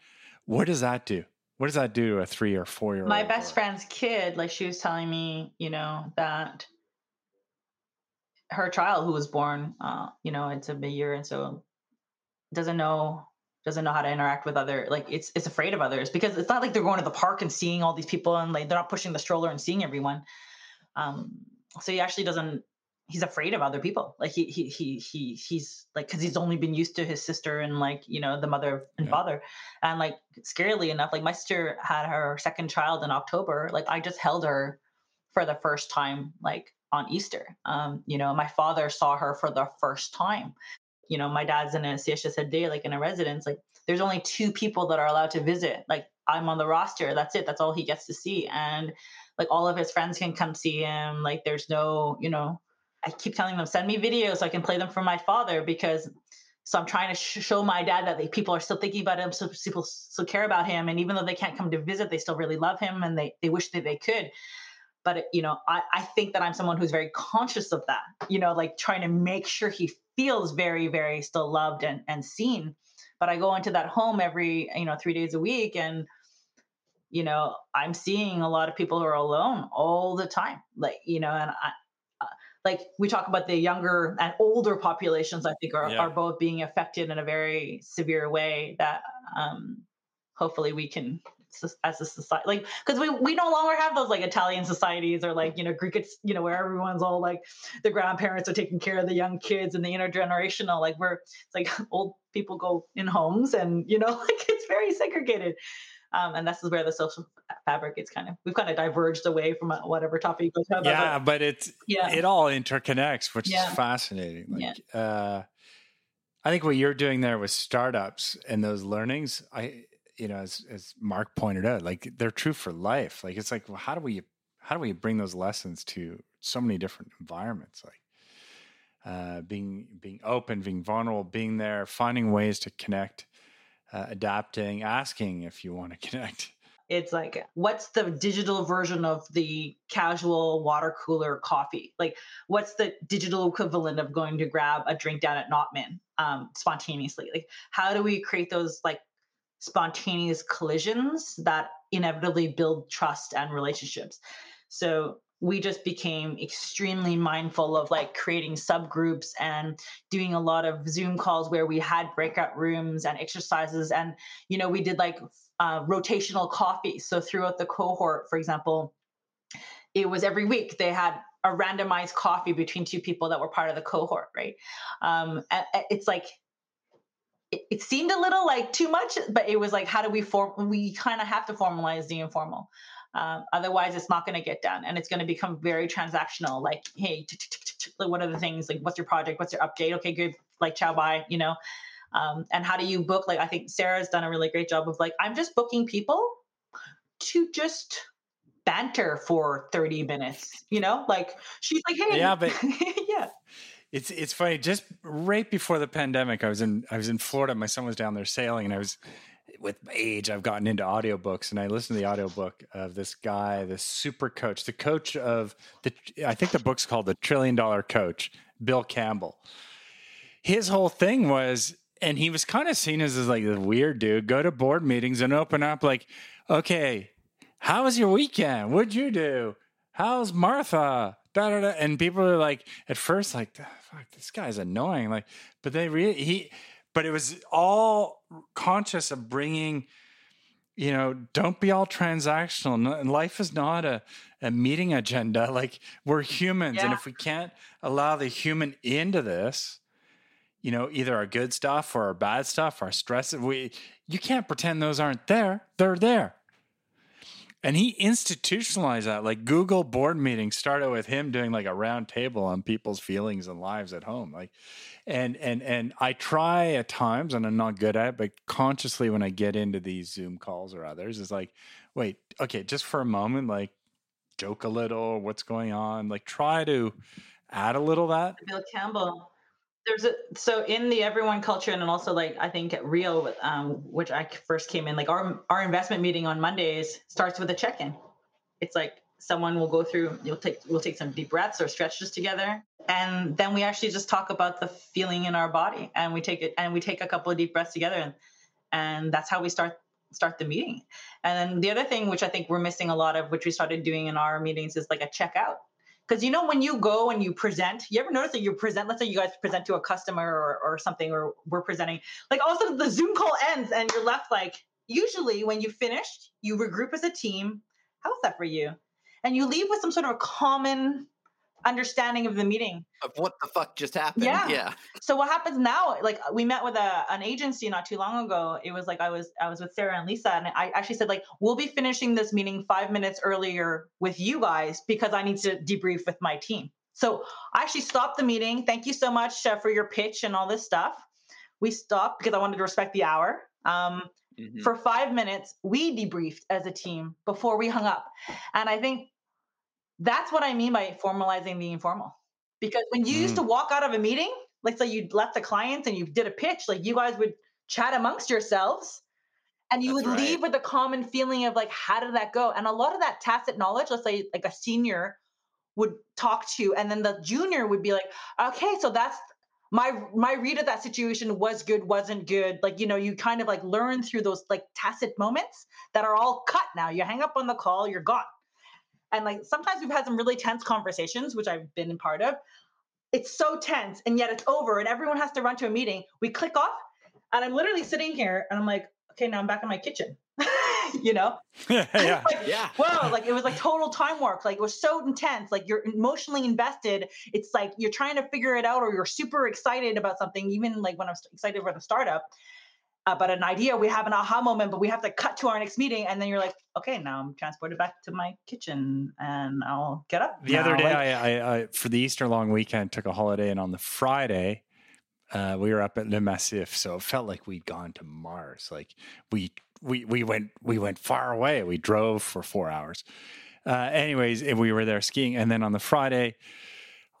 What does that do? What does that do to a three or four year old? my best friend's kid like she was telling me you know that her child who was born uh you know it's a year and so doesn't know doesn't know how to interact with other like it's it's afraid of others because it's not like they're going to the park and seeing all these people and like they're not pushing the stroller and seeing everyone. Um so he actually doesn't he's afraid of other people. Like he he he, he he's like because he's only been used to his sister and like you know the mother and yeah. father. And like scarily enough like my sister had her second child in october. Like i just held her for the first time like on easter. Um you know my father saw her for the first time. You know my dad's in a CHSLD day like in a residence like there's only two people that are allowed to visit. Like i'm on the roster. That's it. That's all he gets to see. And like all of his friends can come see him. Like there's no you know I keep telling them, send me videos so I can play them for my father because so I'm trying to sh- show my dad that people are still thinking about him, so people still care about him, and even though they can't come to visit, they still really love him, and they they wish that they could. But you know, I I think that I'm someone who's very conscious of that. You know, like trying to make sure he feels very very still loved and and seen. But I go into that home every you know three days a week, and you know I'm seeing a lot of people who are alone all the time. Like you know, and I like we talk about the younger and older populations i think are, yeah. are both being affected in a very severe way that um, hopefully we can as a society like because we we no longer have those like italian societies or like you know greek it's you know where everyone's all like the grandparents are taking care of the young kids and the intergenerational like we're it's like old people go in homes and you know like it's very segregated um, and this is where the social fabric gets kind of we've kind of diverged away from uh, whatever topic you we talk Yeah, but it's yeah. it all interconnects, which yeah. is fascinating. Like, yeah. uh, I think what you're doing there with startups and those learnings, I you know, as as Mark pointed out, like they're true for life. Like it's like, well, how do we how do we bring those lessons to so many different environments? Like uh, being being open, being vulnerable, being there, finding ways to connect uh, adapting, asking if you want to connect. It's like, what's the digital version of the casual water cooler coffee? Like, what's the digital equivalent of going to grab a drink down at Notman um, spontaneously? Like, how do we create those like spontaneous collisions that inevitably build trust and relationships? So we just became extremely mindful of like creating subgroups and doing a lot of zoom calls where we had breakout rooms and exercises. And you know we did like uh, rotational coffee. So throughout the cohort for example it was every week they had a randomized coffee between two people that were part of the cohort right? Um, it's like it, it seemed a little like too much but it was like how do we form we kind of have to formalize the informal um, otherwise, it's not going to get done, and it's going to become very transactional. Like, hey, what are the things? Like, what's your project? What's your update? Okay, good. Like, ciao, bye. You know. Um, and how do you book? Like, I think Sarah's done a really great job of like, I'm just booking people to just banter for 30 minutes. You know, like she's like, hey, yeah, but yeah. it's it's funny. Just right before the pandemic, I was in I was in Florida. My son was down there sailing, and I was with age. I've gotten into audiobooks, and I listened to the audiobook of this guy, the super coach, the coach of the. I think the book's called the Trillion Dollar Coach, Bill Campbell. His whole thing was, and he was kind of seen as, as like the weird dude. Go to board meetings and open up like, okay, how was your weekend? What'd you do? How's Martha? Da, da, da. And people are like, at first, like, fuck, this guy's annoying. Like, but they really, he, but it was all conscious of bringing, you know, don't be all transactional. Life is not a, a meeting agenda. Like, we're humans. Yeah. And if we can't allow the human into this, you know, either our good stuff or our bad stuff, our stress, we, you can't pretend those aren't there. They're there. And he institutionalized that. Like Google board meetings started with him doing like a round table on people's feelings and lives at home. Like, and and and I try at times, and I'm not good at it, but consciously when I get into these Zoom calls or others, is like, wait, okay, just for a moment, like joke a little, what's going on? Like try to add a little that. Bill Campbell. There's a so in the everyone culture and also like I think at real um, which I first came in, like our our investment meeting on Mondays starts with a check-in. It's like someone will go through, you'll take we'll take some deep breaths or stretches together, and then we actually just talk about the feeling in our body, and we take it and we take a couple of deep breaths together, and and that's how we start start the meeting. And then the other thing, which I think we're missing a lot of, which we started doing in our meetings, is like a checkout because you know when you go and you present you ever notice that you present let's say you guys present to a customer or, or something or we're presenting like all of a sudden the zoom call ends and you're left like usually when you finished you regroup as a team. How's that for you? And you leave with some sort of a common understanding of the meeting Of what the fuck just happened? Yeah. Yeah. so what happens now like we met with a, an agency not too long ago it was like i was i was with sarah and lisa and i actually said like we'll be finishing this meeting five minutes earlier with you guys because i need to debrief with my team so i actually stopped the meeting thank you so much uh, for your pitch and all this stuff we stopped because i wanted to respect the hour um, Mhm. for five minutes we debriefed as a team before we hung up and i think that's what i mean by formalizing the informal. Because when you used to mm. walk out of a meeting like say you left the clients and you did a pitch like you guys would chat amongst yourselves and you That's would leave with a common feeling of like how did that go? And a lot of that tacit knowledge let's say like a senior would talk to you and then the junior would be like okay so that's my my read of that situation was good wasn't good. Like you know you kind of like learn through those like tacit moments that are all cut now. You hang up on the call you're gone and like sometimes we've had some really tense conversations which i've been a part of. It's so tense and yet it's over and everyone has to run to a meeting. We click off and i'm literally sitting here and i'm like okay now i'm back in my kitchen. You know? Yeah. like, Yeah. whoa like it was like total time work like it was so intense. Like you're emotionally invested. It's like you're trying to figure it out or you're super excited about something even like when i'm excited about a startup. Uh, about an idea we have an aha moment but we have to cut to our next meeting and then you're like okay now i'm transported back to my kitchen and i'll get up The other day, like- I, I, I for the Easter long weekend took a holiday, and on the Friday, uh, we were up at Le Massif, so it felt like we'd gone to Mars. Like we we we went we went far away. We drove for four hours. Uh, anyways, and we were there skiing, and then on the Friday,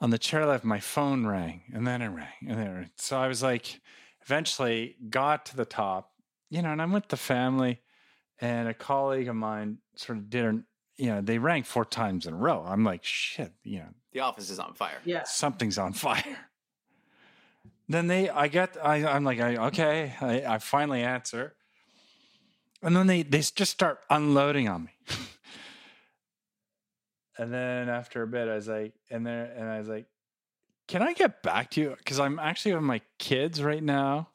on the chairlift, my phone rang, and then it rang, and then it rang. so I was like, eventually got to the top, you know, and I'm with the family, and a colleague of mine sort of did an you know, they rang four times in a row. I'm like, shit, you know, The office is on fire. yeah something's on fire. Then they, I get, I, I'm like, I, okay, I, I finally answer. And then they, they just start unloading on me. and then after a bit, I was like, and there, and I was like, can I get back to you? Because I'm actually with my kids right now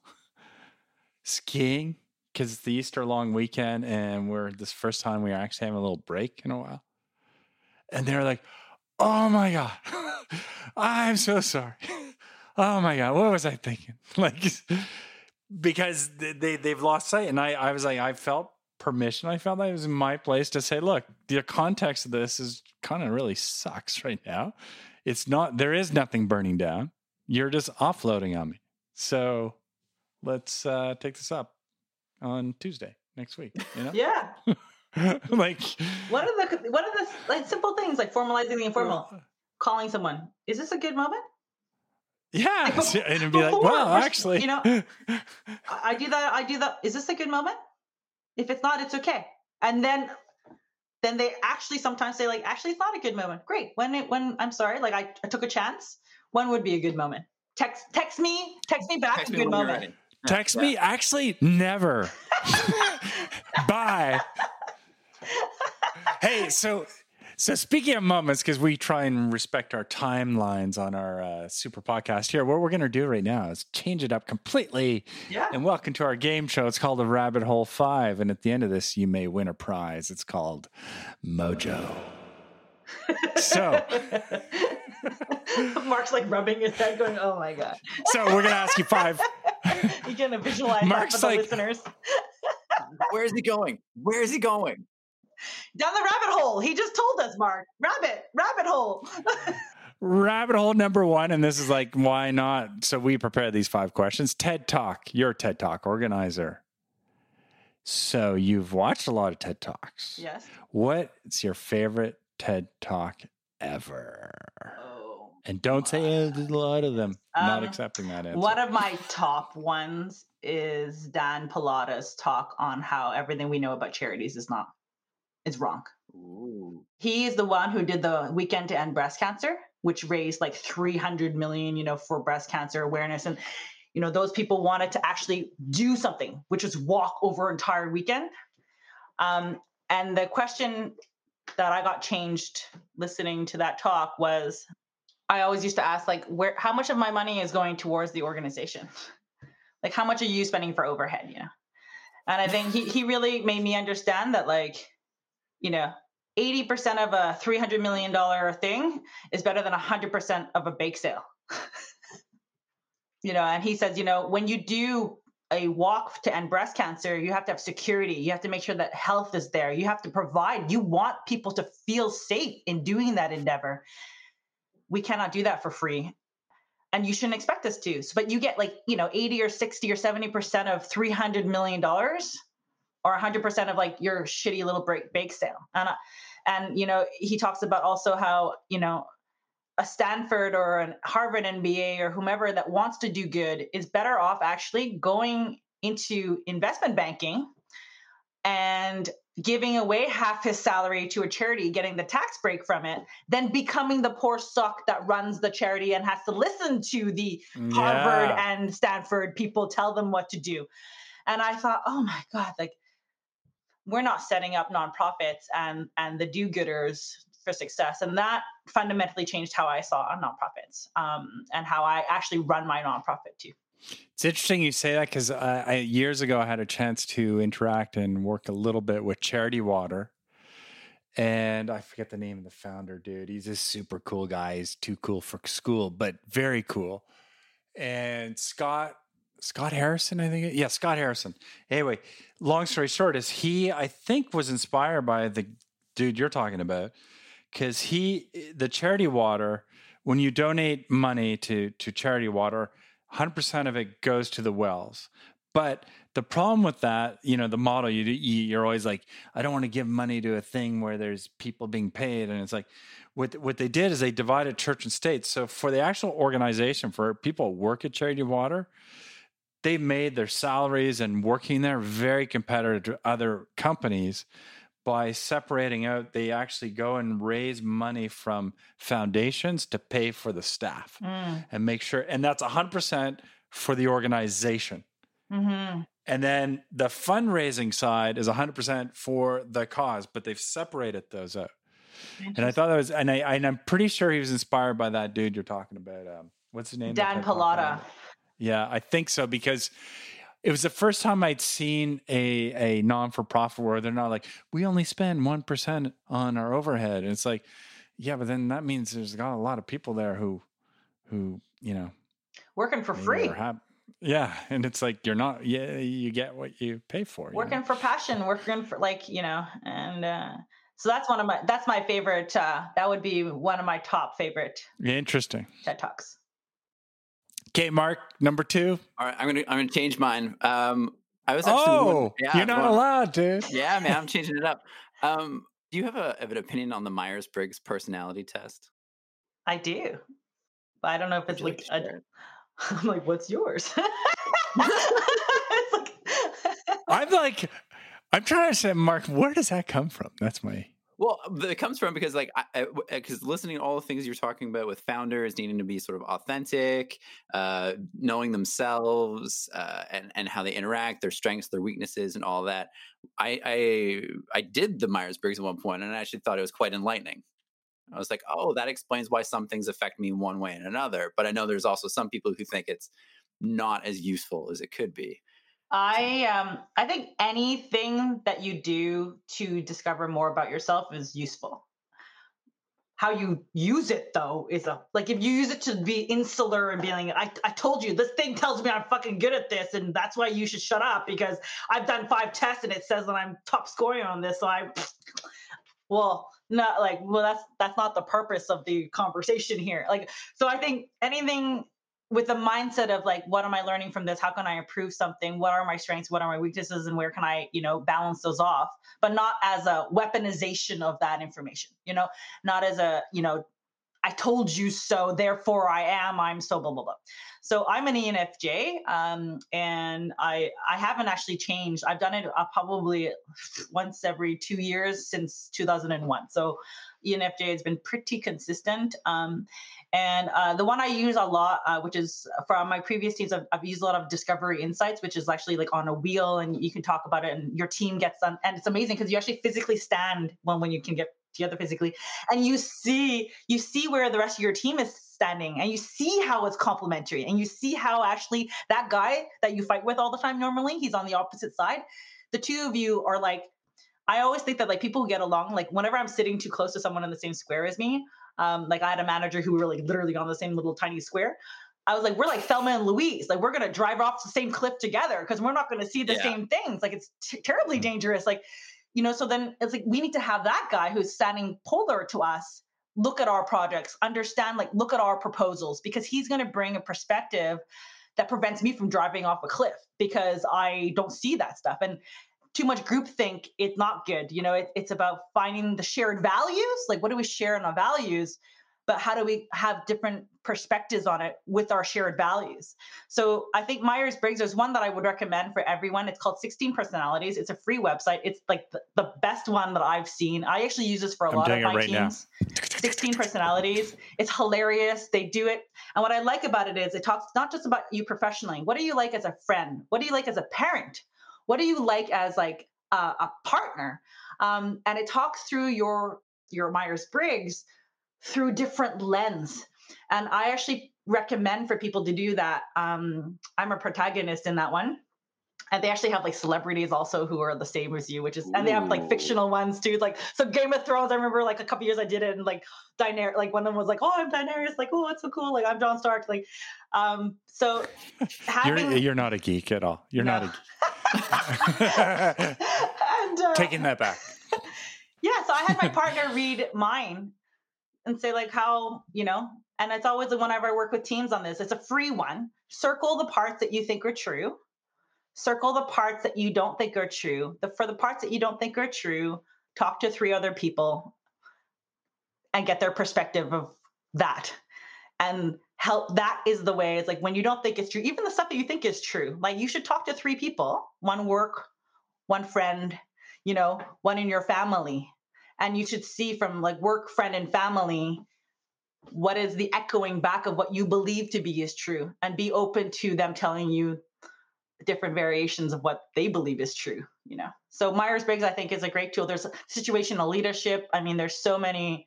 skiing because it's the Easter long weekend and we're this first time we are actually having a little break in a while. And they're like, oh my God, I'm so sorry. Oh my God, what was I thinking? Like, because they, they, they've lost sight. And I, I was like, I felt permission. I felt like it was my place to say, look, the context of this is kind of really sucks right now. It's not, there is nothing burning down. You're just offloading on me. So let's uh, take this up on Tuesday next week. You know, yeah like what are the what are the like simple things like formalizing the informal uh, calling someone is this a good moment Yeah, Like, and it'd be like, before, well, actually, you know, I I do that. I do that. Is this a good moment? If it's not, it's okay. And then, then they actually sometimes say like, actually, it's not a good moment. Great. When it, when I'm sorry, like I, I took a chance. When would be a good moment? Text text me. Text me back. Text a me good you're moment. Text Yeah. me. Actually, never. Bye. hey, so so speaking of moments, because we try and respect our timelines on our uh, super podcast here, what we're going to do right now is change it up completely. Yeah. And welcome to our game show. It's called the Rabbit Hole Five, and at the end of this, you may win a prize. It's called Mojo. so, Mark's like rubbing his head, going, "Oh my god." so we're going to ask you five. You can visualize Mark's that for the like- listeners. Where is he going? Where is he going? Down the rabbit hole. He just told us, Mark. Rabbit, rabbit hole. Rabbit hole number one, and this is like, why not? So we prepared these five questions. TED Talk, you're a TED Talk organizer. So you've watched a lot of TED Talks. yes. What's your favorite TED Talk ever? Oh. And don't say "Eh, there's a lot of them. Not Um, accepting that answer. One of my top ones is Dan Pallotta's talk on how everything we know about charities is not is wrong. Ooh. He is the one who did the weekend to end breast cancer, which raised like 300 million, you know, for breast cancer awareness and you know, those people wanted to actually do something, which was walk over entire weekend. Um, and the question that I got changed listening to that talk was I always used to ask like where how much of my money is going towards the organization? Like how much are you spending for overhead, you know? And I think he he really made me understand that like, you know, 80% of a $300 million thing is better than 100% of a bake sale. you know, and he says, you know, when you do a walk to end breast cancer, you have to have security. You have to make sure that health is there. You have to provide. You want people to feel safe in doing that endeavor. We cannot do that for free. And you shouldn't expect us to. But you get like, you know, 80 or 60 or 70% of $300 million or 100% of like your shitty little break, bake sale. And, I- and, you know, he talks about also how, you know, a Stanford or a Harvard MBA or whomever that wants to do good is better off actually going into investment banking and giving away half his salary to a charity, getting the tax break from it, than becoming the poor suck that runs the charity and has to listen to the Harvard and Stanford people tell them what to do. And I thought, oh my God, like we're not setting up nonprofits and and the do-gooders for success. And that fundamentally changed how I saw nonprofits um, and how I actually run my nonprofit too. It's interesting you say that because years ago I had a chance to interact and work a little bit with Charity Water, and I forget the name of the founder, dude. He's a super cool guy. He's too cool for school, but very cool. And Scott Scott Harrison, I think. Yeah, Scott Harrison. Anyway, long story short is he I think was inspired by the dude you're talking about because he eh, the Charity Water when you donate money to to Charity Water 100% of it goes to the wells. But the problem with that, you know, the model you, you you're always like, I don't want to give money to a thing where there's people being paid, and it's like, what what they did is they divided church and state. So for the actual organization, for people who work at Charity Water, they made their salaries and working there very competitive to other companies by separating out. They actually go and raise money from foundations to pay for the staff Mm. and make sure, and that's 100% for the organization. hmm And then the fundraising side is 100% for the cause, but they've separated those out. And I thought that was, and, I, and I'm pretty sure he was inspired by that dude you're talking about. Um, what's his name? Dan Pallotta. Yeah, I think so because it was the first time I'd seen a a non for profit where they're not like we only spend one percent on our overhead. And it's like, yeah, but then that means there's got a lot of people there who who you know Working for free. hap- yeah, and it's like you're not. Yeah, you get what you pay for. you know? working for passion working for like you know and uh so that's one of my that's my favorite uh that would be one of my top favorite Interesting. ted talks Okay, Mark, number two. All right, I'm gonna I'm gonna change mine. Um, I was actually Oh, wondering- yeah, you're not one- allowed, dude. Yeah, man, I'm changing it up. Um, do you have a have an opinion on the Myers Briggs personality test? i do but I don't know if it's like, like a, share it? I'm like, what's yours? it's like, I'm like, I'm trying to say, Mark, where does that come from? That's my. Well, it comes from because like because listening to all the things you're talking about with founders needing to be sort of authentic, uh, knowing themselves uh, and and how they interact, their strengths, their weaknesses, and all that. I I, I did the Myers Briggs at one point, and I actually thought it was quite enlightening. I was like, oh, that explains why some things affect me one way and another. But I know there's also some people who think it's not as useful as it could be. I um I think anything that you do to discover more about yourself is useful. How you use it though is a like if you use it to be insular and being like, I, I told you this thing tells me I'm fucking good at this and that's why you should shut up because I've done five tests and it says that I'm top scoring on this. So I well not like well that's that's not the purpose of the conversation here. Like so I think anything with the mindset of like what am i learning from this? How can i improve something? What are my strengths? What are my weaknesses? And where can i you know balance those off? But not as a weaponization of that information you know? Not as a you know i told you so therefore i am i'm so blah blah blah so i'm an enfj um, and i i haven't actually changed i've done it uh, probably once every two years since 2001 so enfj has been pretty consistent um, and uh, the one I use a lot, uh, which is from my previous teams, I've, I've, used a lot of Discovery Insights, which is actually like on a wheel and you can talk about it and your team gets done. And it's amazing because you actually physically stand when, when you can get together physically and you see you see where the rest of your team is standing and you see how it's complementary and you see how actually that guy that you fight with all the time normally he's on the opposite side the two of you are like i always think that like people who get along like whenever i'm sitting too close to someone in the same square as me um, like I had a manager who were like literally on the same little tiny square. I was like, we're like Thelma and Louise. Like we're gonna drive off the same cliff together because we're not gonna see the yeah. same things. Like it's t- terribly mm-hmm. dangerous. Like, you know. So then it's like we need to have that guy who's standing polar to us look at our projects, understand, like look at our proposals because he's gonna bring a perspective that prevents me from driving off a cliff because I don't see that stuff. And too much groupthink, it's not good. You know, it, it's about finding the shared values. Like, what do we share in our values? But how do we have different perspectives on it with our shared values? So I think Myers Briggs is one that I would recommend for everyone. It's called 16 Personalities. It's a free website. It's like the, the best one that I've seen. I actually use this for a I'm lot of my right teams. 16 personalities. It's hilarious. They do it. And what I like about it is it talks not just about you professionally. What do you like as a friend? What do you like as a parent? what do you like as like a, a partner um, and it talks through your your myers-briggs through different lens and i actually recommend for people to do that um, i'm a protagonist in that one and they actually have like celebrities also who are the same as you, which is, and they have like fictional ones too. Like, so Game of Thrones, I remember like a couple years I did it, and like Daenerys, like one of them was like, "Oh, I'm Daenerys," like, "Oh, it's so cool," like I'm John Stark, like, um, so having, you're you're not a geek at all. You're no. not a geek. and, uh, Taking that back. Yeah, so I had my partner read mine and say like how you know, and it's always whenever I work with teams on this, it's a free one. Circle the parts that you think are true circle the parts that you don't think are true. The, for the parts that you don't think are true, talk to three other people and get their perspective of that. And help that is the way it's like when you don't think it's true, even the stuff that you think is true, like you should talk to three people one work, one friend, you know, one in your family. And you should see from like work, friend, and family what is the echoing back of what you believe to be is true and be open to them telling you different variations of what they believe is true you know? So myers-briggs i think is a great tool. There's situational leadership. I mean there's so many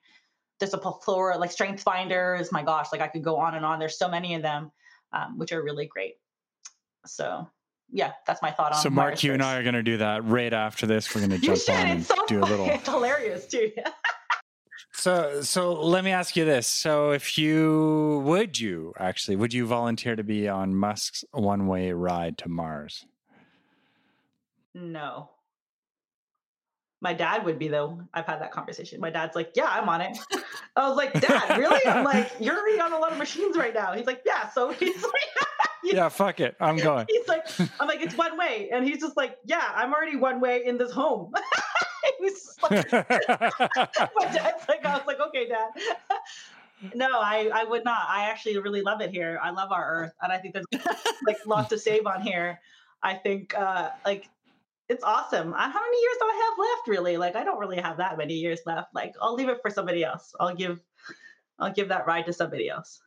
there's a plethora like strength finders. My gosh like i could go on and on. There's so many of them um, which are really great. So yeah that's my thought on so mark you and i are going to do that right after this we're going to jump on and so do funny. a little it's hilarious too So, so let me ask you this: So, if you would you actually would you volunteer to be on Musk's one-way ride to Mars? No. My dad would be though. I've had that conversation. My dad's like, "Yeah, I'm on it." I was like, "Dad, really?" I'm like, "You're already on a lot of machines right now." He's like, "Yeah." So he's like, "Yeah, fuck it, I'm going." He's like, "I'm like, it's one way," and he's just like, "Yeah, I'm already one way in this home." like, my dad's like, I was like, okay, dad. no, I, I would not. I actually really love it here. I love our Earth, and I think there's like lots to save on here. I think uh, like it's awesome. How many years do I have left? Really, like I don't really have that many years left. Like I'll leave it for somebody else. I'll give I'll give that ride to somebody else.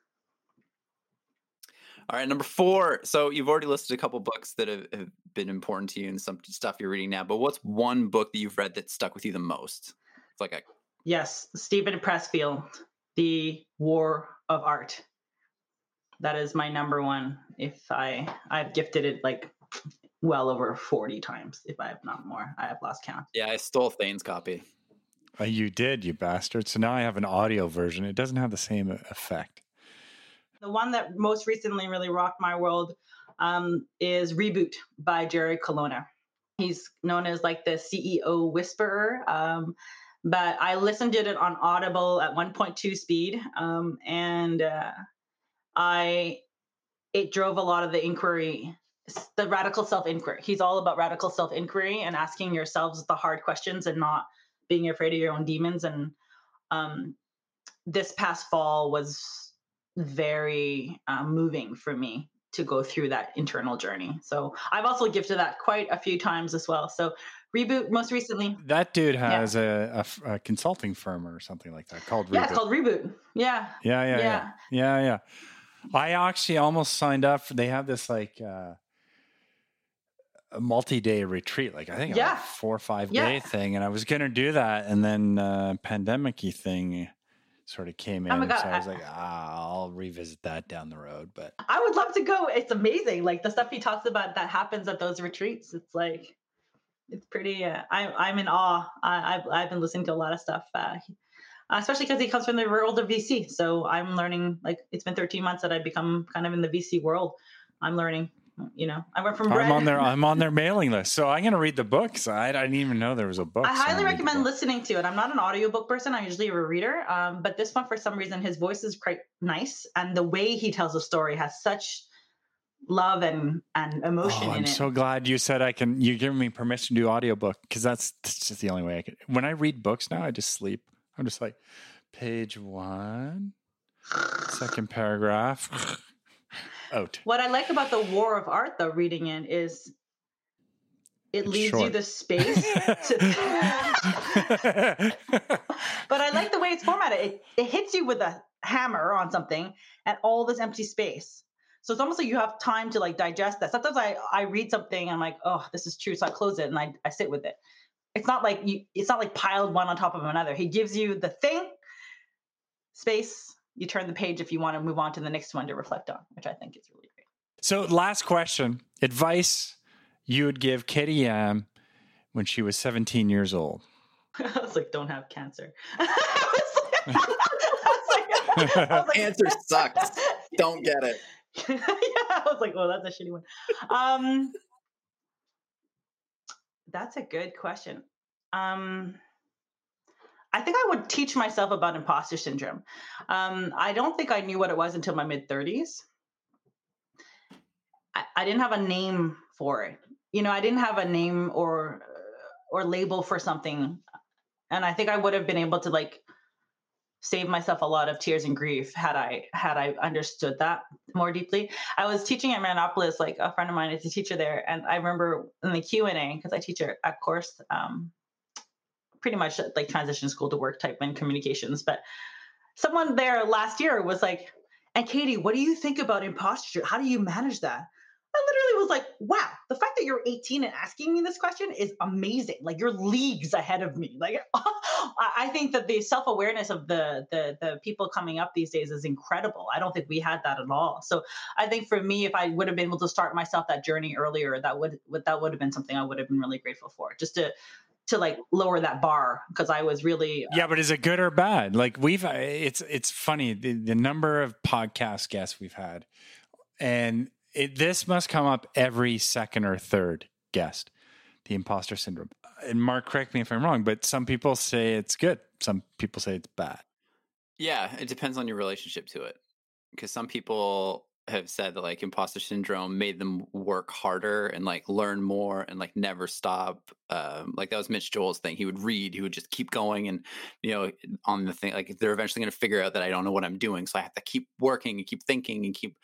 All right, number four. So you've already listed a couple books that have, have been important to you and some stuff you're reading now. But what's one book that you've read that stuck with you the most? It's like a Yes, Steven Pressfield, The War of Art. That is my number one. If I I've gifted it like well over 40 times, if I have not more. I have lost count. yeah. I stole Thane's copy. Uh, you did, you bastard. So now I have an audio version. It doesn't have the same effect. The one that most recently really rocked my world um, is Reboot by Jerry Colonna. He's known as like the CEO whisperer. Um, but I listened to it on Audible at 1.2 speed, um, and uh, I it drove a lot of the inquiry, the radical self inquiry. He's all about radical self inquiry and asking yourselves the hard questions and not being afraid of your own demons. And um, this past fall was very uh, moving for me to go through that internal journey. So I've also gifted that quite a few times as well. So reboot most recently. That dude has a a consulting firm or something like that called Yeah, Reboot. it's called reboot. Yeah. yeah, yeah, yeah, Yeah. yeah, yeah. I actually almost signed up. For, they have this like uh, a multi-day retreat, like I think Yeah. a four or five Yeah. day thing, and I was gonna do that, and then uh, pandemic-y thing sort of came in, Oh God, so I was like, ah, I'll revisit that down the road. But I would love to go. It's amazing. Like the stuff he talks about that happens at those retreats. It's like it's pretty. Uh, I'm I'm in awe. I, I've I've been listening to a lot of stuff, uh, especially because he comes from the world of VC. So I'm learning. Like it's been 13 months that I've become kind of in the VC world. I'm learning. You know, I went from. I'm on their I'm on their mailing list, so I'm gonna read the books. I, I didn't even know there was a book. I so highly gonna read the recommend listening to it. I'm not an audiobook person. I'm usually a reader. Um, but this one, for some reason, his voice is quite nice, and the way he tells a story has such love and and emotion Oh, I'm so glad you said I can. You give me permission to do audiobook because that's, that's just the only way I can. When I read books now, I just sleep. I'm just like, page one, second paragraph, out. What I like about the War of Art, though, reading it is it leaves you the space to. but I like the way it's formatted. It, it hits you with a hammer on something and all this empty space. So it's almost like you have time to like digest that. Sometimes I, I read something and I'm like, oh, this is true. So I close it and I, I sit with it. It's not like you it's not like piled one on top of another. He gives you the thing, space, you turn the page if you want to move on to the next one to reflect on, which I think is really great. so, last question: advice you would give Katy Yam when she was 17 years old. I was like, don't have cancer. I was like, like- I Cancer sucks. Don't get it. yeah, I was like, oh, that's a shitty one. Um, that's a good question. Um, I think I would teach myself about imposter syndrome. Um, I don't think I knew what it was until my mid 30s. I, I didn't have a name for it. You know, I didn't have a name or or label for something, and I think I would have been able to like save myself a lot of tears and grief had I had I understood that more deeply. I was teaching at Marianopolis, like a friend of mine is a teacher there, and I remember in the Q and A because I teach a, a course, um, pretty much uh, like transition school to work type in communications. But someone there last year was like, "And Katy, what do you think about imposture? How do you manage that?" I literally was like, wow, the fact that you're 18 and asking me this question is amazing. Like you're leagues ahead of me. Like I think that the self-awareness of the, the the people coming up these days is incredible. I don't think we had that at all. So I think for me, if I would have been able to start myself that journey earlier, that would, would that would have been something I would have been really grateful for. Just to to like lower that bar because I was really uh, Yeah, but is it good or bad? Like we've, uh, it's it's funny the, the number of podcast guests we've had, and it, this must come up every second or third guest, the imposter syndrome. And Mark, correct me if I'm wrong, but some people say it's good, some people say it's bad. Yeah, it depends on your relationship to it. Because some people have said that like imposter syndrome made them work harder and like learn more and like never stop. Um, like that was Mitch Joel's thing. He would read, he would just keep going, and you know, on the thing, like they're eventually going to figure out that I don't know what I'm doing, so I have to keep working and keep thinking and keep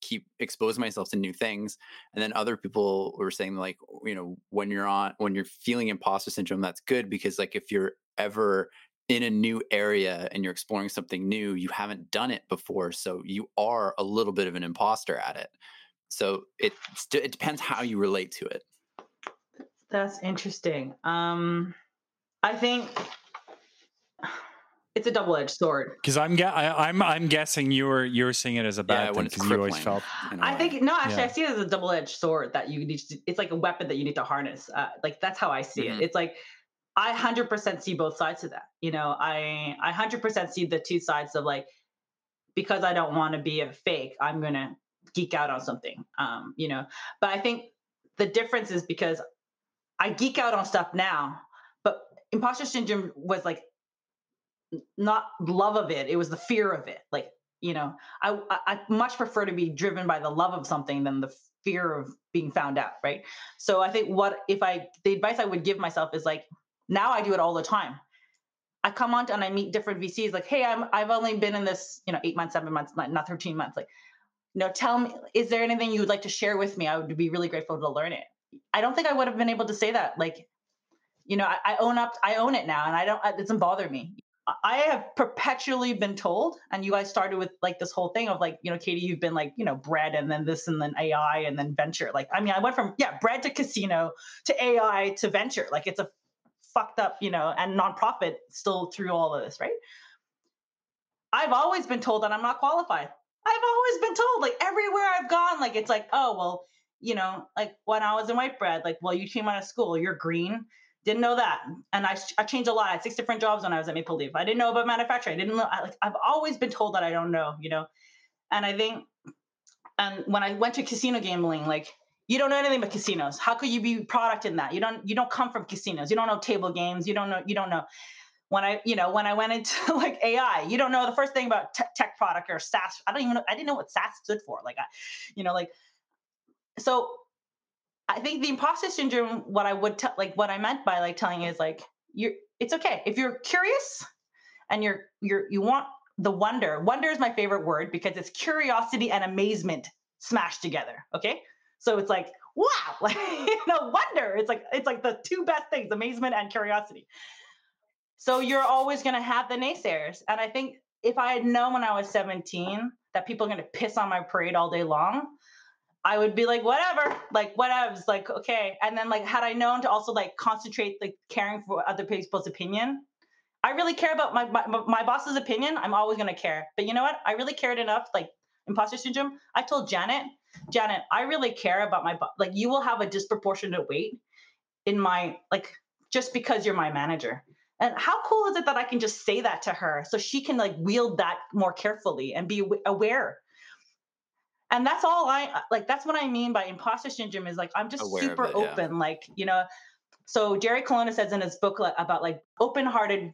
keep exposing myself to new things and then other people were saying like you know when you're on when you're feeling imposter syndrome that's good because like if you're ever in a new area and you're exploring something new, you haven't done it before. So you are a little bit of an imposter at it. So it, it depends how you relate to it. That's interesting. Um, I think it's a double-edged sword. Because I'm, I, am I'm, I'm guessing you were you were seeing it as a bad yeah, thing because you always felt. I think no, actually, yeah. I see it as a double-edged sword that you need. To, it's like a weapon that you need to harness. Uh, like that's how I see mm-hmm. it. It's like I 100% see both sides of that. You know, I I 100% see the two sides of like because I don't want to be a fake, I'm going to geek out on something. Um, you know, but I think the difference is because I geek out on stuff now, but imposter syndrome was like not love of it, it was the fear of it. Like, you know, I I much prefer to be driven by the love of something than the fear of being found out, right? So I think what if I the advice I would give myself is like now I do it all the time. I come on and I meet different VCs like, hey, I'm I've only been in this, you know, eight months, seven months, not, not 13 months. Like, know, tell me, is there anything you would like to share with me? I would be really grateful to learn it. I don't think I would have been able to say that. Like, you know, I, I own up, I own it now, and I don't. It doesn't bother me. I have perpetually been told, and you guys started with like this whole thing of like, you know, Katy, you've been like, you know, bread and then this and then AI and then venture. Like, I mean, I went from yeah, bread to casino to AI to venture. Like, it's a fucked up, you know, and nonprofit still through all of this, right? I've always been told that I'm not qualified. I've always been told, like everywhere I've gone, like it's like, oh well, you know, like when I was in white bread, like, well, you came out of school, you're green. Didn't know that, and I, I changed a lot. I had six different jobs when I was at Maple Leaf. I didn't know about manufacturing. I didn't know. I, like I've always been told that I don't know, you know, and I think, and when I went to casino gambling, like you don't know anything about casinos. How could you be product in that? You don't you don't come from casinos. You don't know table games. You don't know you don't know. When I you know when I went into like AI, you don't know the first thing about te- tech product or SaaS. I don't even know. I didn't know what SaaS stood for. Like I, you know, like so. I think the imposter syndrome. What I would tell, like what I meant by like telling you is like you're. It's okay if you're curious, and you're you're you want the wonder. Wonder is my favorite word because it's curiosity and amazement smashed together. Okay so it's like, wow, like no wonder. It's like it's like the two best things, amazement and curiosity. So you're always gonna have the naysayers. And I think if I had known when I was 17 that people are gonna piss on my parade all day long, I would be like, whatever, like whatevs, like okay. And then like had I known to also like concentrate like caring for other people's opinion, I really care about my, my my boss's opinion. I'm always gonna care. But you know what? I really cared enough. Like imposter syndrome. I told Janet Janet, I really care about my like you will have a disproportionate weight in my like just because you're my manager. And how cool is it that I can just say that to her so she can like wield that more carefully and be aware. And that's all I uh, like that's what I mean by imposter syndrome is like I'm just aware super it, open yeah. like, you know, so Jerry Colonna says in his book about like open-hearted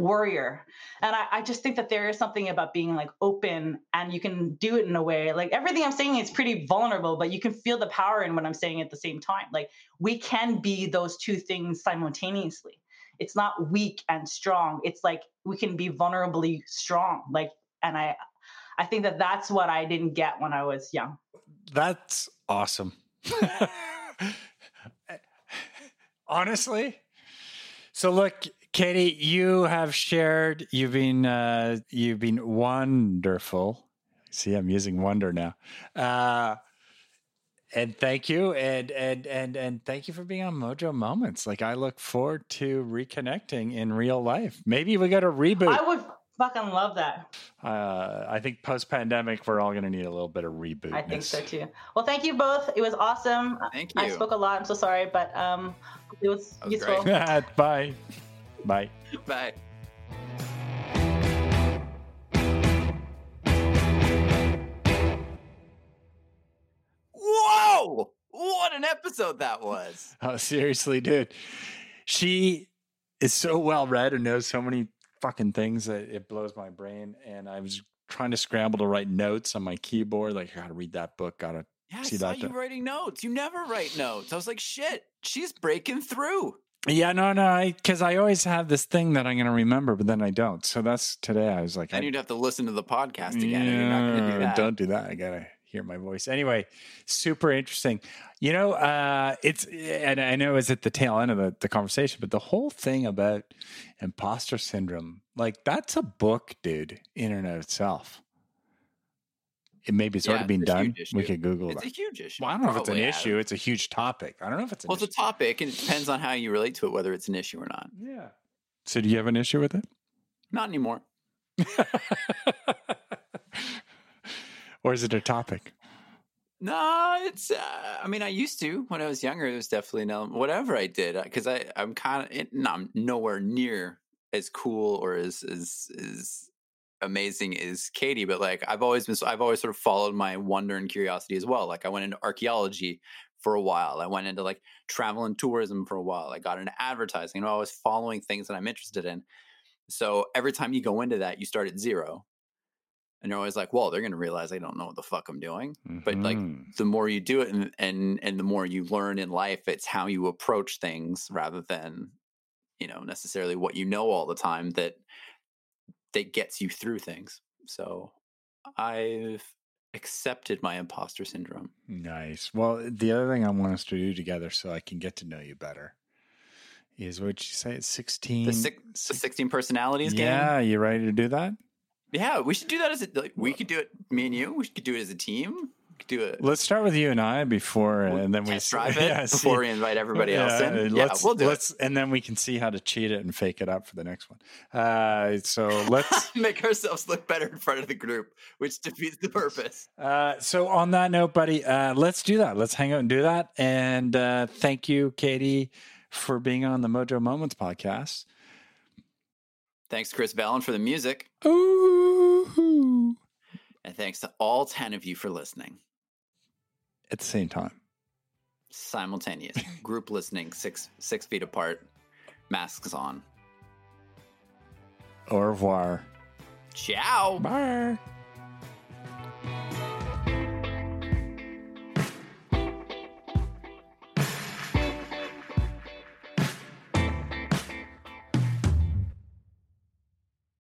warrior and I, I, just think that there is something about being like open and you can do it in a way like everything i'm saying is pretty vulnerable but you can feel the power in what i'm saying at the same time. Like we can be those two things simultaneously. It's not weak and strong. It's like we can be vulnerably strong. Like and i i think that that's what i didn't get when i was young. That's awesome. Honestly? So look Katy, you have shared. You've been uh, you've been wonderful. See, I'm using wonder now. Uh, and thank you, and and and and thank you for being on Mojo Moments. Like I look forward to reconnecting in real life. Maybe we got a reboot. I would fucking love that. Uh, I think post pandemic, we're all going to need a little bit of reboot. I think so too. Well, thank you both. It was awesome. Thank you. I spoke a lot. I'm so sorry, but um, it was, was useful. Bye. Bye. Bye. Whoa! What an episode that was. Oh, seriously, dude. She is so well read and knows so many fucking things that it blows my brain. And I was trying to scramble to write notes on my keyboard. Like, I gotta read that book. Gotta Yeah, I See saw that you th- writing notes. You never write notes. I was like, shit, she's breaking through. Yeah, no, no, because I, always have this thing that I'm going to remember, but then I don't. So that's today. I was like, And I, you'd have to listen to the podcast again. and you're not going to do Yeah, that. Don't do that. I gotta hear my voice. Anyway, super interesting. You know, uh, it's and I know it's at the tail end of the, the conversation, but the whole thing about imposter syndrome, like that's a book, dude, in and of itself. It maybe it's Yeah, already been done. We could Google It's that. a huge issue. Well, I don't know if it's an Probably issue. It's a huge topic. I don't know if it's an Well, it's a topic, and it depends on how you relate to it, whether it's an issue or not. yeah. So, do you have an issue with it? Not anymore. or is it a topic? No, it's. Uh, I mean, I used to when I was younger. It was definitely no. Whatever I did, because I I'm kind of no, I'm nowhere near as cool or as as as amazing is Katy. But like I've always been, I've always sort of followed my wonder and curiosity as well. Like I went into archaeology for a while. I went into like travel and tourism for a while. I got into advertising. You know, I was following things that I'm interested in. So every time you go into that, you start at zero. And you're always like, well, they're going to realize I don't know what the fuck I'm doing But, like, Mhm. the more you do it and, and and the more you learn in life it's how you approach things rather than you know necessarily what you know all the time that that gets you through things so i've accepted my imposter syndrome Nice. Well, eh, the other thing I want us to do together so I can get to know you better is what you say, 16. the, six, the 16 personalities game yeah, you ready to do that? yeah we should do that as a like, we could do it me and you we could do it as a team do it Let's start with you and I before, We'll and then we drive it yeah, see- before we invite everybody else Yeah, in yeah let's, we'll do let's, And then we can see how to cheat it and fake it up for the next one. Uh, so let's. make ourselves look better in front of the group which defeats the purpose Uh, so on that note, buddy, uh, let's do that. Let's hang out and do that. And uh, thank you, Katy, for being on the Mojo Moments podcast. Thanks, Chris Vallon, for the music. Ooh. And thanks to all 10 of you for listening. At the same time. Simultaneous group listening, six six feet apart, masks on. Au revoir. Ciao. Bye.